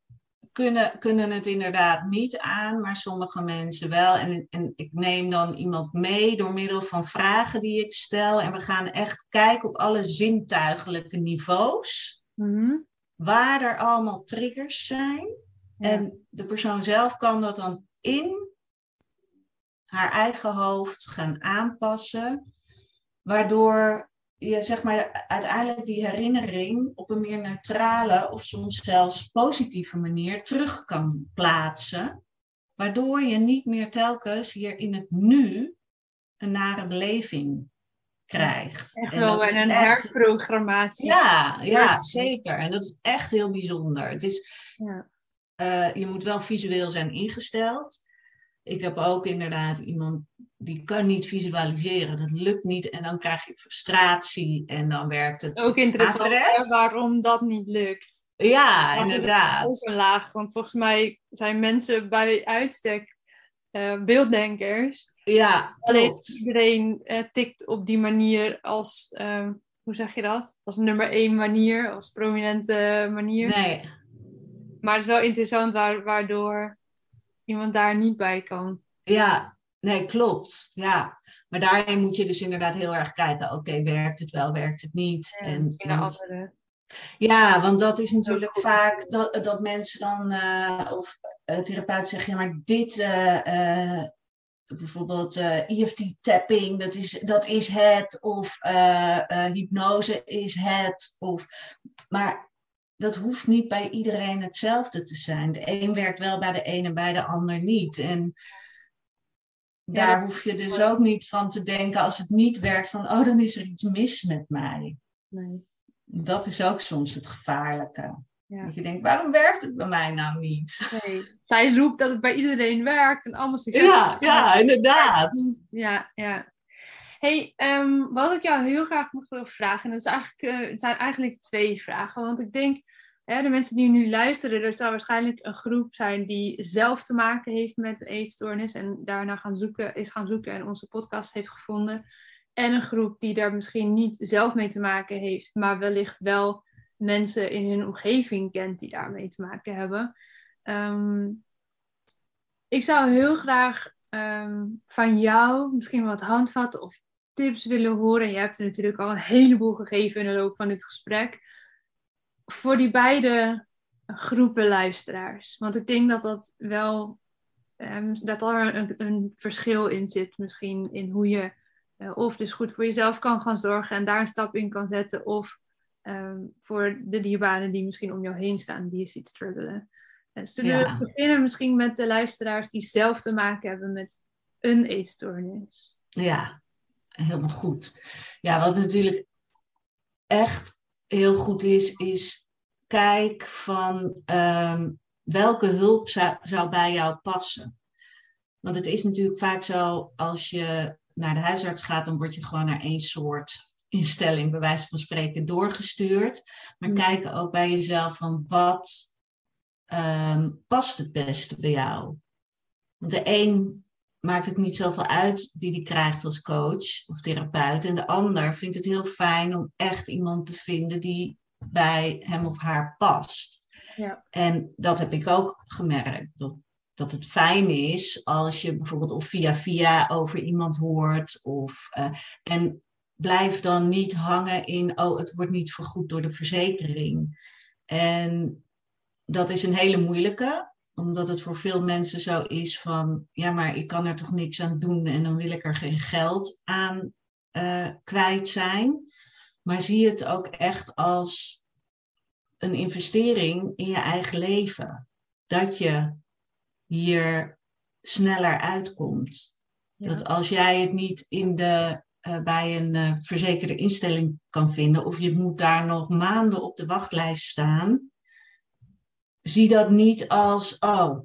kunnen, kunnen het inderdaad niet aan, maar sommige mensen wel. En, en ik neem dan iemand mee door middel van vragen die ik stel. En we gaan echt kijken op alle zintuigelijke niveaus. Mhm. Waar er allemaal triggers zijn. En de persoon zelf kan dat dan in haar eigen hoofd gaan aanpassen. Waardoor je zeg maar uiteindelijk die herinnering op een meer neutrale of soms zelfs positieve manier terug kan plaatsen. Waardoor je niet meer telkens hier in het nu een nare beleving krijgt. Echt wel een herprogrammatie. Ja, ja, zeker. En dat is echt heel bijzonder. Het is, ja. Uh, je moet wel visueel zijn ingesteld. Ik heb ook inderdaad iemand die kan niet visualiseren. Dat lukt niet en dan krijg je frustratie en dan werkt het. Ook interessant waarom dat niet lukt. Ja, inderdaad. Ook een laag, want volgens mij zijn mensen bij uitstek uh, beelddenkers. Ja, Alleen iedereen uh, tikt op die manier als, uh, hoe zeg je dat? Als nummer één manier, als prominente manier. Nee. Maar het is wel interessant waar, waardoor iemand daar niet bij kan. Ja, nee, klopt. Ja. Maar daarin moet je dus inderdaad heel erg kijken. Oké, werkt het wel, werkt het niet? Ja, en, want, ja, want dat is natuurlijk vaak dat, dat mensen dan, uh, of uh, therapeuten zeggen, ja, maar dit, uh, bijvoorbeeld EFT-tapping, dat is, dat is het, of hypnose is het, of, maar dat hoeft niet bij iedereen hetzelfde te zijn. De een werkt wel bij de een en bij de ander niet. En daar hoef je dus ook niet van te denken als het niet werkt, van, oh, dan is er iets mis met mij. Nee dat is ook soms het gevaarlijke. Dat je denkt, waarom werkt het bij mij nou niet? Nee. Zij roept dat het bij iedereen werkt en allemaal zich. Ja, ja, inderdaad. Ja, ja. hey, um, wat ik jou heel graag nog wil vragen, en dat is eigenlijk, uh, het zijn eigenlijk twee vragen. Want ik denk, de mensen die nu luisteren, er zal waarschijnlijk een groep zijn die zelf te maken heeft met een eetstoornis en daarna gaan zoeken, is gaan zoeken en onze podcast heeft gevonden. En een groep die daar misschien niet zelf mee te maken heeft, maar wellicht wel mensen in hun omgeving kent die daarmee te maken hebben. Ehm, ik zou heel graag ehm, van jou misschien wat handvatten of tips willen horen. Je hebt er natuurlijk al een heleboel gegeven in de loop van dit gesprek. Voor die beide groepen luisteraars. Want ik denk dat dat wel um, dat er een, een verschil in zit, misschien in hoe je uh, of dus goed voor jezelf kan gaan zorgen en daar een stap in kan zetten. Of um, voor de dierbaren die misschien om jou heen staan, die je ziet struggelen. Uh, zullen ja. we beginnen misschien met de luisteraars die zelf te maken hebben met een eetstoornis? Ja, helemaal goed. Ja, wat natuurlijk echt heel goed is, is kijk van um, welke hulp zou, zou bij jou passen. Want het is natuurlijk vaak zo als je naar de huisarts gaat, dan word je gewoon naar één soort instelling, bij wijze van spreken, doorgestuurd. Maar mm. kijken ook bij jezelf van wat um, past het beste bij jou. Want de een maakt het niet zoveel uit die die krijgt als coach of therapeut. En de ander vindt het heel fijn om echt iemand te vinden die bij hem of haar past. Ja. En dat heb ik ook gemerkt. Dat dat het fijn is als je bijvoorbeeld of via via over iemand hoort. Of, uh, en blijf dan niet hangen in, oh, het wordt niet vergoed door de verzekering. En dat is een hele moeilijke, omdat het voor veel mensen zo is van, ja, maar ik kan er toch niks aan doen en dan wil ik er geen geld aan uh, kwijt zijn. Maar zie het ook echt als een investering in je eigen leven. Dat je hier sneller uitkomt. Dat als jij het niet in de, uh, bij een uh, verzekerde instelling kan vinden, of je moet daar nog maanden op de wachtlijst staan, zie dat niet als, oh,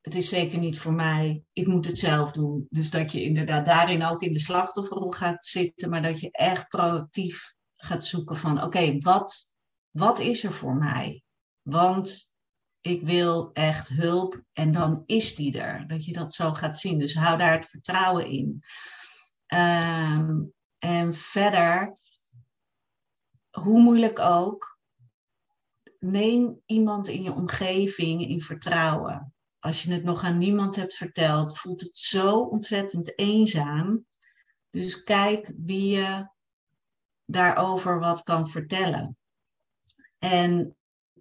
het is zeker niet voor mij, ik moet het zelf doen. Dus dat je inderdaad daarin ook in de slachtofferrol gaat zitten, maar dat je echt proactief gaat zoeken van, oké, wat, wat is er voor mij? Want ik wil echt hulp en dan is die er. Dat je dat zo gaat zien. Dus hou daar het vertrouwen in. Um, en verder, hoe moeilijk ook, neem iemand in je omgeving in vertrouwen. Als je het nog aan niemand hebt verteld, voelt het zo ontzettend eenzaam. Dus kijk wie je daarover wat kan vertellen. En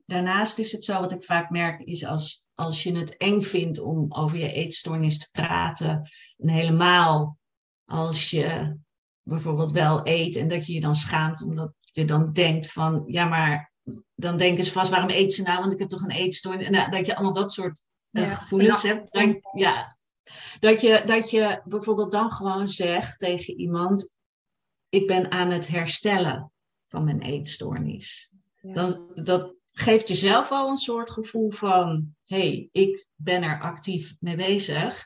daarnaast is het zo, wat ik vaak merk, is als, als je het eng vindt om over je eetstoornis te praten, en helemaal als je bijvoorbeeld wel eet en dat je je dan schaamt omdat je dan denkt van, ja maar dan denken ze vast, waarom eet ze nou, want ik heb toch een eetstoornis. Nou, dat je allemaal dat soort uh, gevoelens hebt. Dan, ja, dat je, dat je bijvoorbeeld dan gewoon zegt tegen iemand, ik ben aan het herstellen van mijn eetstoornis. Ja. Dan, dat, geeft jezelf al een soort gevoel van: hé, hey, ik ben er actief mee bezig.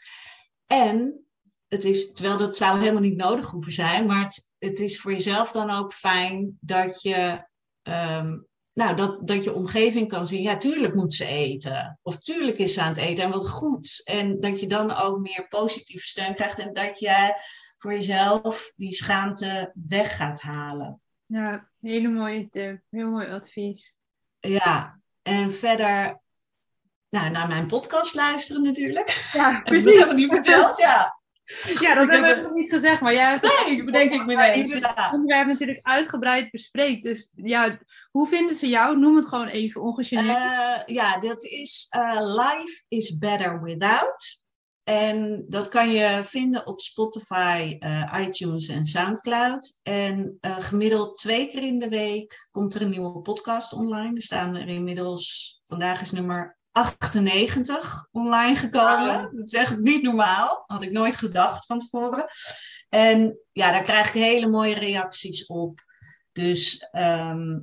En het is, terwijl dat zou helemaal niet nodig hoeven zijn, maar het, het is voor jezelf dan ook fijn dat je um, nou, dat, dat je omgeving kan zien, ja, tuurlijk moet ze eten. Of tuurlijk is ze aan het eten en wat goed. En dat je dan ook meer positieve steun krijgt en dat jij voor jezelf die schaamte weg gaat halen. Ja, hele mooie tip. Heel mooi advies. Ja, en verder nou, naar mijn podcast luisteren natuurlijk. Ja, precies. Dat heb ik niet verteld, ja. Ja, dat hebben we nog niet gezegd, maar jij hebt Nee, bedenk ik me ineens, het onderwerp natuurlijk uitgebreid bespreekt. Dus ja, hoe vinden ze jou? Noem het gewoon even ongegeneerd. Eh, ja, dat is eh, Life is Better Without. En dat kan je vinden op Spotify, eh, iTunes en Soundcloud. En gemiddeld twee keer in de week komt er een nieuwe podcast online. Er staan er inmiddels, vandaag is nummer 98 online gekomen. Dat is echt niet normaal. Had ik nooit gedacht van tevoren. En ja, daar krijg ik hele mooie reacties op. Dus ehm,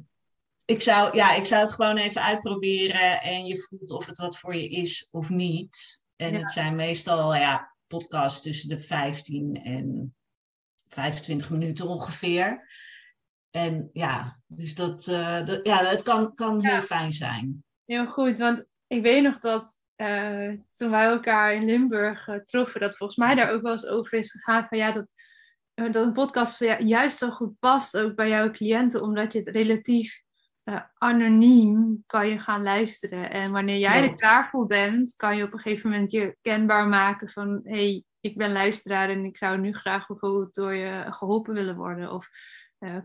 ik, zou, ja, ik zou het gewoon even uitproberen. En je voelt of het wat voor je is of niet. En Ja. het zijn meestal ja, podcasts tussen de 15 en 25 minuten ongeveer. En ja, dus dat, eh, dat, ja, het kan, kan Ja. heel fijn zijn. Heel goed, want ik weet nog dat eh, toen wij elkaar in Limburg eh, troffen, dat volgens mij daar ook wel eens over is gegaan van ja, dat, eh, dat een podcast juist zo goed past ook bij jouw cliënten, omdat je het relatief anoniem kan je gaan luisteren. En wanneer jij er klaar voor bent, kan je op een gegeven moment je kenbaar maken van hé, hey, ik ben luisteraar en ik zou nu graag bijvoorbeeld door je geholpen willen worden. Of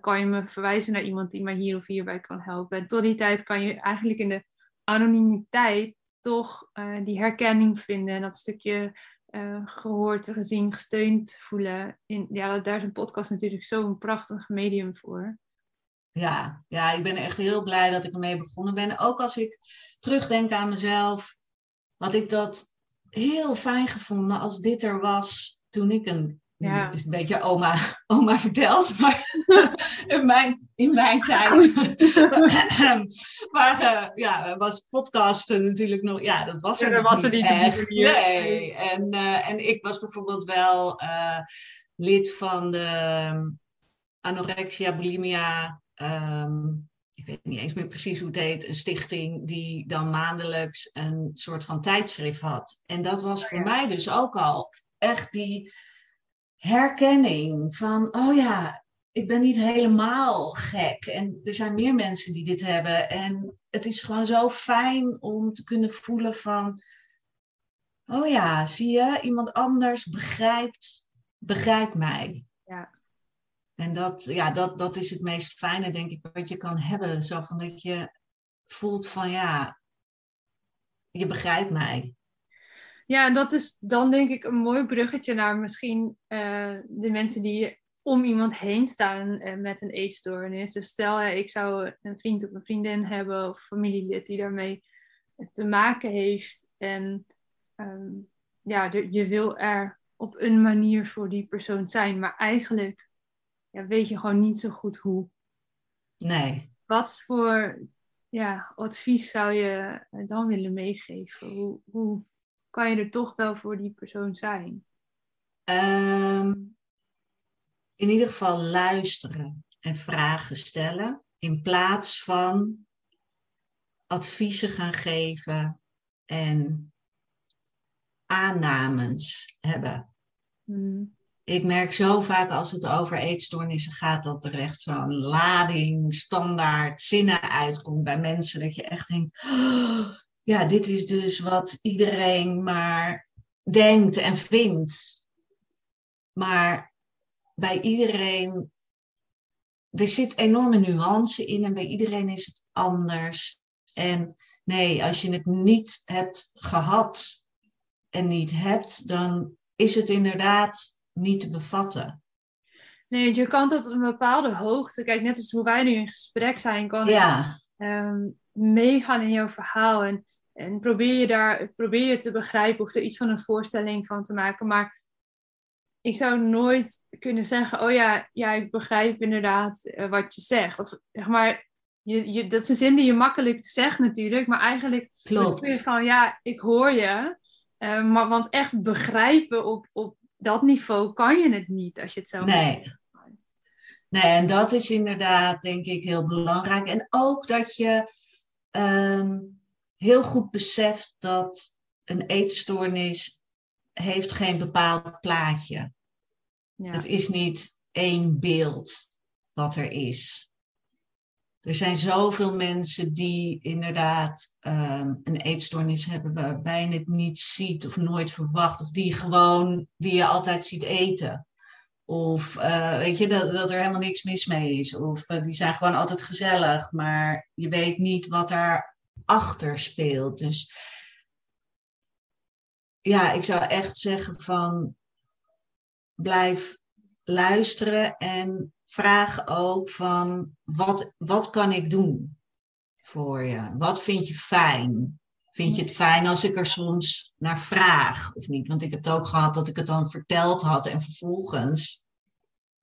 kan je me verwijzen naar iemand die mij hier of hierbij kan helpen. En tot die tijd kan je eigenlijk in de anonimiteit toch eh, die herkenning vinden en dat stukje eh, gehoord, gezien, gesteund voelen. In, ja, daar is een podcast natuurlijk zo'n prachtig medium voor. Ja, ja, ik ben echt heel blij dat ik ermee begonnen ben. Ook als ik terugdenk aan mezelf, had ik dat heel fijn gevonden als dit er was toen ik een. Ja. is een beetje oma, oma verteld, maar in mijn, in mijn tijd. maar eh, ja, was podcasten natuurlijk nog. Ja, dat was er Ja, dat nog was er niet echt. Nee. En, eh, en ik was bijvoorbeeld wel eh, lid van de ehm, anorexia, bulimia. ehm, ik weet niet eens meer precies hoe het heet, een stichting die dan maandelijks een soort van tijdschrift had. En dat was voor ja. mij dus ook al echt die herkenning van, oh ja, ik ben niet helemaal gek. En er zijn meer mensen die dit hebben. En het is gewoon zo fijn om te kunnen voelen van, oh ja, zie je, iemand anders begrijpt, begrijpt mij. Ja. En dat, ja, dat, dat is het meest fijne, denk ik, wat je kan hebben. Zo van dat je voelt van, ja, je begrijpt mij. Ja, dat is dan denk ik een mooi bruggetje naar misschien eh, de mensen die om iemand heen staan eh, met een eetstoornis. Dus stel, ik zou een vriend of een vriendin hebben of familielid die daarmee te maken heeft. En ehm, ja, de- je wil er op een manier voor die persoon zijn, maar eigenlijk ja, weet je gewoon niet zo goed hoe. Nee. Wat voor ja, advies zou je dan willen meegeven? Hoe, hoe kan je er toch wel voor die persoon zijn? Ehm, in ieder geval luisteren en vragen stellen. In plaats van adviezen gaan geven en aannames hebben. Hmm. Ik merk zo vaak als het over eetstoornissen gaat, dat er echt zo'n lading, standaard zinnen uitkomt bij mensen. Dat je echt denkt, "Oh, ja, dit is dus wat iedereen maar denkt en vindt. Maar bij iedereen, er zit enorme nuance in en bij iedereen is het anders. En nee, als je het niet hebt gehad en niet hebt, dan is het inderdaad niet te bevatten. Nee, want je kan tot een bepaalde hoogte, kijk, net als hoe wij nu in gesprek zijn, kan ik Ja, ehm, meegaan in jouw verhaal en, en probeer je daar probeer je te begrijpen of er iets van een voorstelling van te maken. Maar ik zou nooit kunnen zeggen, oh ja, ja ik begrijp inderdaad eh, wat je zegt. Of zeg maar, je, je, dat is een zin die je makkelijk zegt natuurlijk, maar eigenlijk klopt. je van ja, ik hoor je. Eh, maar want echt begrijpen op, op dat niveau kan je het niet als je het zo Nee. Nee, en dat is inderdaad, denk ik, heel belangrijk. En ook dat je ehm, heel goed beseft dat een eetstoornis heeft geen bepaald plaatje. Ja. Het is niet één beeld wat er is. Er zijn zoveel mensen die inderdaad ehm, een eetstoornis hebben waarbij je het niet ziet of nooit verwacht. Of die gewoon, die je altijd ziet eten. Of uh, weet je, dat, dat er helemaal niks mis mee is. Of uh, die zijn gewoon altijd gezellig, maar je weet niet wat daarachter speelt. Dus ja, ik zou echt zeggen van blijf luisteren en vraag ook van wat, wat kan ik doen voor je? Wat vind je fijn? Vind je het fijn als ik er soms naar vraag of niet? Want ik heb het ook gehad dat ik het dan verteld had en vervolgens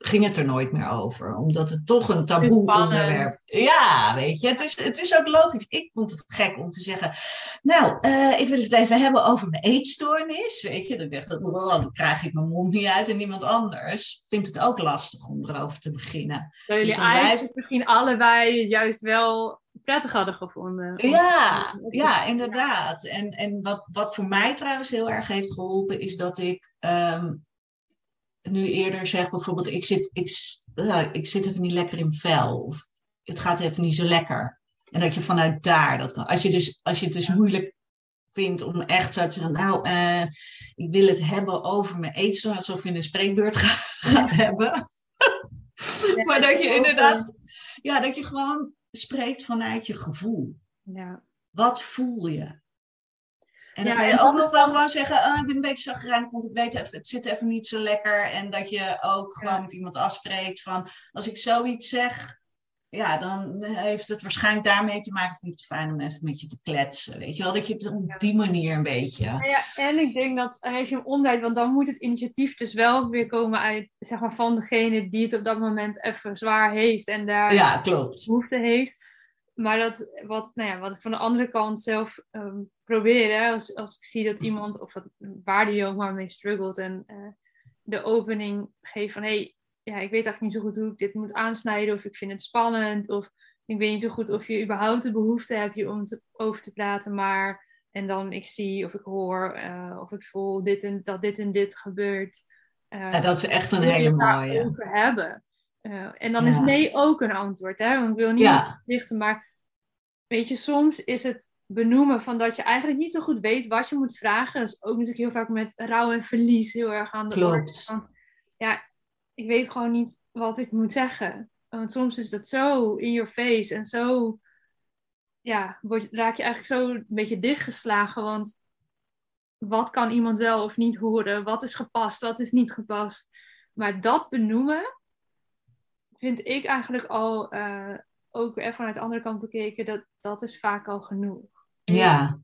ging het er nooit meer over. Omdat het toch een taboe onderwerp Ja, weet je, het is, het is ook logisch. Ik vond het gek om te zeggen, nou, uh, ik wil het even hebben over mijn eetstoornis. Weet je, dan, dacht ik, oh, dan krijg ik mijn mond niet uit en iemand anders vindt het ook lastig om erover te beginnen. Dat jullie dus eigenlijk misschien allebei juist wel prettig hadden gevonden. Ja, ja, inderdaad. En, en wat, wat voor mij trouwens heel erg heeft geholpen, is dat ik um, nu eerder zeg bijvoorbeeld, ik zit, ik, ik zit even niet lekker in vel. Of het gaat even niet zo lekker. En dat je vanuit daar dat kan. Als je, dus, als je het dus moeilijk vindt om echt zo te zeggen, nou, uh, ik wil het hebben over mijn eetstoornis, alsof je een spreekbeurt gaat hebben. maar dat je inderdaad, ja, dat je gewoon spreekt vanuit je gevoel. Ja. Wat voel je? En dan kan je ook nog wel gewoon zeggen, oh, ik ben een beetje zagrijnig, want ik weet even, het zit even niet zo lekker. En dat je ook gewoon met iemand afspreekt van, als ik zoiets zeg, ja, dan heeft het waarschijnlijk daarmee te maken. Vind ik het fijn om even met je te kletsen. Weet je wel, dat je het op die manier een beetje. Ja, en ik denk dat als je hem omdraait, want dan moet het initiatief dus wel weer komen uit, zeg maar, van degene die het op dat moment even zwaar heeft en daar ja, klopt. behoefte heeft. Maar dat, wat, nou ja, wat ik van de andere kant zelf um, probeer, hè, als, als ik zie dat iemand, of wat, waar die ook maar mee struggelt, en uh, de opening geeft van, hé, hey, ja, ik weet eigenlijk niet zo goed hoe ik dit moet aansnijden, of ik vind het spannend, of ik weet niet zo goed of je überhaupt de behoefte hebt hier om te, over te praten, maar, en dan ik zie of ik hoor, uh, of ik voel dit en, dat dit en dit gebeurt. Uh, ja, dat is echt een hele mooie. over hebben. Uh, en dan is nee ook een antwoord. Hè? Want ik wil niet ja. richten, maar weet je, soms is het benoemen van dat je eigenlijk niet zo goed weet wat je moet vragen. Dat is ook natuurlijk heel vaak met rouw en verlies heel erg aan de Klopt. orde. Ja, ik weet gewoon niet wat ik moet zeggen. Want soms is dat zo in your face en zo, ja, word, raak je eigenlijk zo een beetje dichtgeslagen. Want wat kan iemand wel of niet horen? Wat is gepast? Wat is niet gepast? Maar dat benoemen, vind ik eigenlijk al, uh, ook even vanuit de andere kant bekeken, dat, dat is vaak al genoeg. Ja.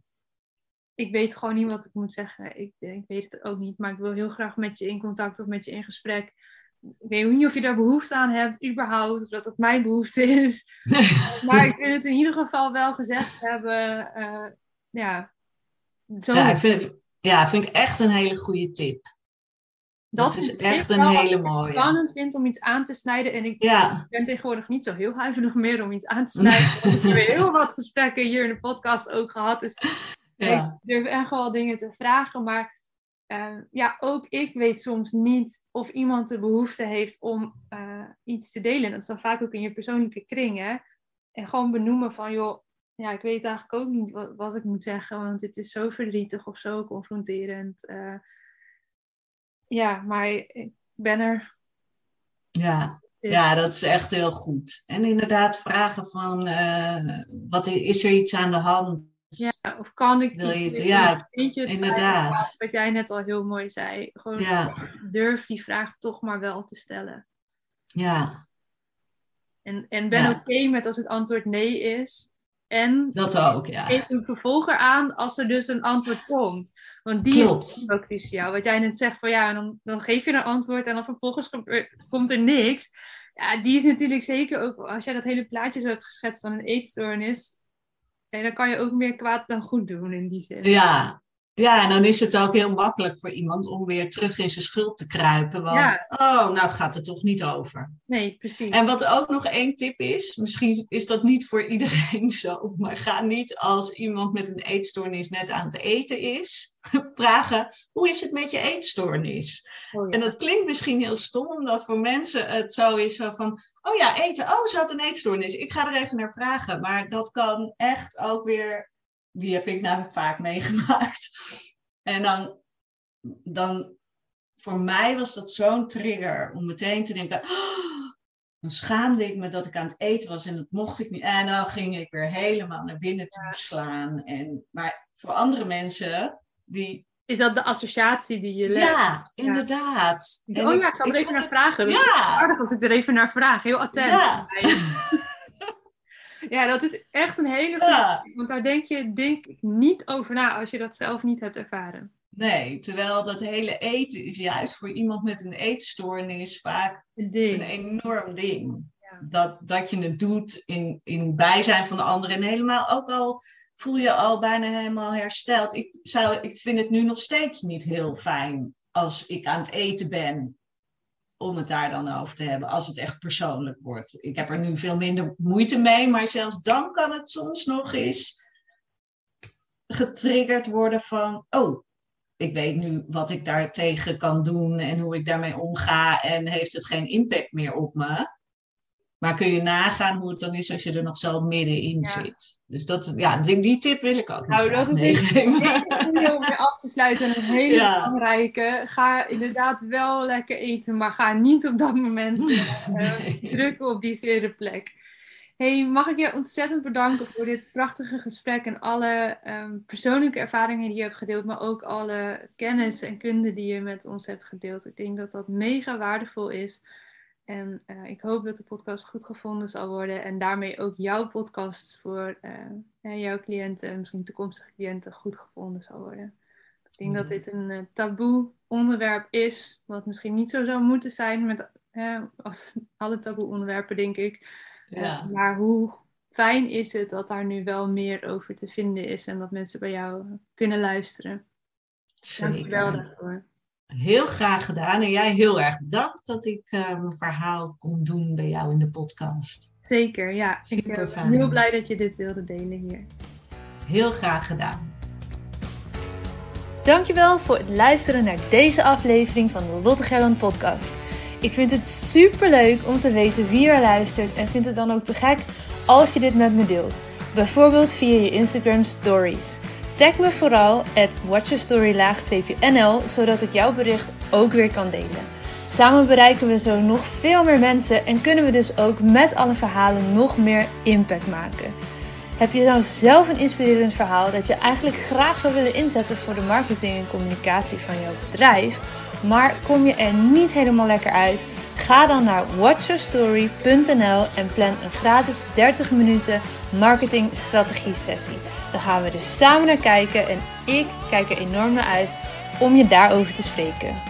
Ik weet gewoon niet wat ik moet zeggen. Ik, ik weet het ook niet, maar ik wil heel graag met je in contact of met je in gesprek. Ik weet niet of je daar behoefte aan hebt, überhaupt, of dat het mijn behoefte is. maar ik wil het in ieder geval wel gezegd hebben. Uh, ja, zo. Ja, ik vind, ja, vind ik echt een hele goede tip. Dat, is echt een hele mooie. Ik spannend vind om iets aan te snijden. En ik ben tegenwoordig niet zo heel huiverig meer om iets aan te snijden. ik heb heel wat gesprekken hier in de podcast ook gehad. Dus ik durf echt wel dingen te vragen. Maar uh, ja, ook ik weet soms niet of iemand de behoefte heeft om uh, iets te delen. Dat is dan vaak ook in je persoonlijke kring. Hè? En gewoon benoemen van, joh, ja, ik weet eigenlijk ook niet wat, wat ik moet zeggen. Want het is zo verdrietig of zo confronterend. Uh, ja, maar ik ben er. Ja. ja, dat is echt heel goed. En inderdaad vragen van, uh, wat is er iets aan de hand? Ja, of kan ik Wil je ja, inderdaad. Wat jij net al heel mooi zei. Gewoon ja. durf die vraag toch maar wel te stellen. Ja. En, en ben ja. oké met als het antwoord nee is. En dat ook, ja. geef een vervolger aan als er dus een antwoord komt. Want die Klopt. is ook cruciaal. Wat jij net zegt van ja, dan, dan geef je een antwoord en dan vervolgens komt er niks. Ja, die is natuurlijk zeker ook, als jij dat hele plaatje zo hebt geschetst van een eetstoornis, dan kan je ook meer kwaad dan goed doen in die zin. Ja, Ja, en dan is het ook heel makkelijk voor iemand om weer terug in zijn schuld te kruipen. Want, Ja. oh, nou, het gaat er toch niet over. Nee, precies. En wat ook nog één tip is, misschien is dat niet voor iedereen zo, maar ga niet als iemand met een eetstoornis net aan het eten is, vragen, hoe is het met je eetstoornis? Oh, ja. En dat klinkt misschien heel stom, omdat voor mensen het zo is zo van, oh ja, eten, oh, ze had een eetstoornis, ik ga er even naar vragen. Maar dat kan echt ook weer, die heb ik namelijk vaak meegemaakt. En dan, dan voor mij was dat zo'n trigger om meteen te denken, "Oh," dan schaamde ik me dat ik aan het eten was en dat mocht ik niet. En dan ging ik weer helemaal naar binnen toe slaan. En, maar voor andere mensen, die Is dat de associatie die je legt? ja, inderdaad. Oh ja, ik zal er even naar het- vragen. Dat is Ja. aardig als ik er even naar vraag. Heel attent. Ja. Ja, dat is echt een hele goede Ja. Want daar denk je denk ik niet over na als je dat zelf niet hebt ervaren. Nee, terwijl dat hele eten is juist voor iemand met een eetstoornis vaak Een een enorm ding. Ja. Dat, dat je het doet in, in bijzijn van de ander. En helemaal ook al voel je al bijna helemaal hersteld. Ik, zou, ik vind het nu nog steeds niet heel fijn als ik aan het eten ben. Om het daar dan over te hebben, als het echt persoonlijk wordt. Ik heb er nu veel minder moeite mee, maar zelfs dan kan het soms nog eens getriggerd worden van, oh, ik weet nu wat ik daartegen kan doen en hoe ik daarmee omga en heeft het geen impact meer op me. Maar kun je nagaan hoe het dan is als je er nog zo middenin Ja. zit. Dus dat, ja, die, die tip wil ik ook Nou, dat is meegeven. Om af te sluiten en een hele Ja. belangrijke. Ga inderdaad wel lekker eten, maar ga niet op dat moment eh, drukken op die zere plek. Hey, mag ik je ontzettend bedanken voor dit prachtige gesprek en alle ehm, persoonlijke ervaringen die je hebt gedeeld, maar ook alle kennis en kunde die je met ons hebt gedeeld. Ik denk dat dat mega waardevol is. En eh, ik hoop dat de podcast goed gevonden zal worden en daarmee ook jouw podcast voor eh, ja, jouw cliënten, misschien toekomstige cliënten, goed gevonden zal worden. Ik denk dat Ja. dit een eh, taboe onderwerp is, wat misschien niet zo zou moeten zijn met eh, als alle taboe onderwerpen, denk ik. Eh, Ja, maar hoe fijn is het dat daar nu wel meer over te vinden is en dat mensen bij jou kunnen luisteren. Dank je wel zeker. daarvoor. Heel graag gedaan. En jij heel erg bedankt dat ik eh, mijn verhaal kon doen bij jou in de podcast. Zeker, ja. Ik eh, ben Superfijn. heel blij dat je dit wilde delen hier. Heel graag gedaan. Dankjewel voor het luisteren naar deze aflevering van de Lotte Gerland podcast. Ik vind het super leuk om te weten wie er luistert en vind het dan ook te gek als je dit met me deelt. Bijvoorbeeld via je Instagram stories. Tag me vooral at watchyourstory-nl zodat ik jouw bericht ook weer kan delen. Samen bereiken we zo nog veel meer mensen en kunnen we dus ook met alle verhalen nog meer impact maken. Heb je nou zelf een inspirerend verhaal dat je eigenlijk graag zou willen inzetten voor de marketing en communicatie van jouw bedrijf, maar kom je er niet helemaal lekker uit? Ga dan naar watchyourstory.nl en plan een gratis 30 minuten marketing strategie sessie. Dan gaan we dus samen naar kijken en ik kijk er enorm naar uit om je daarover te spreken.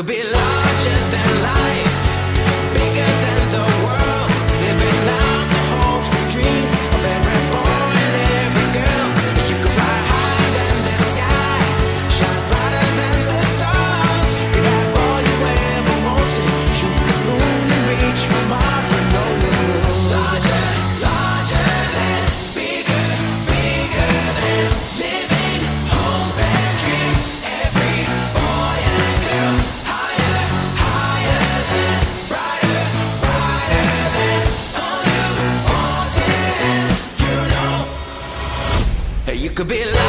Could be larger could be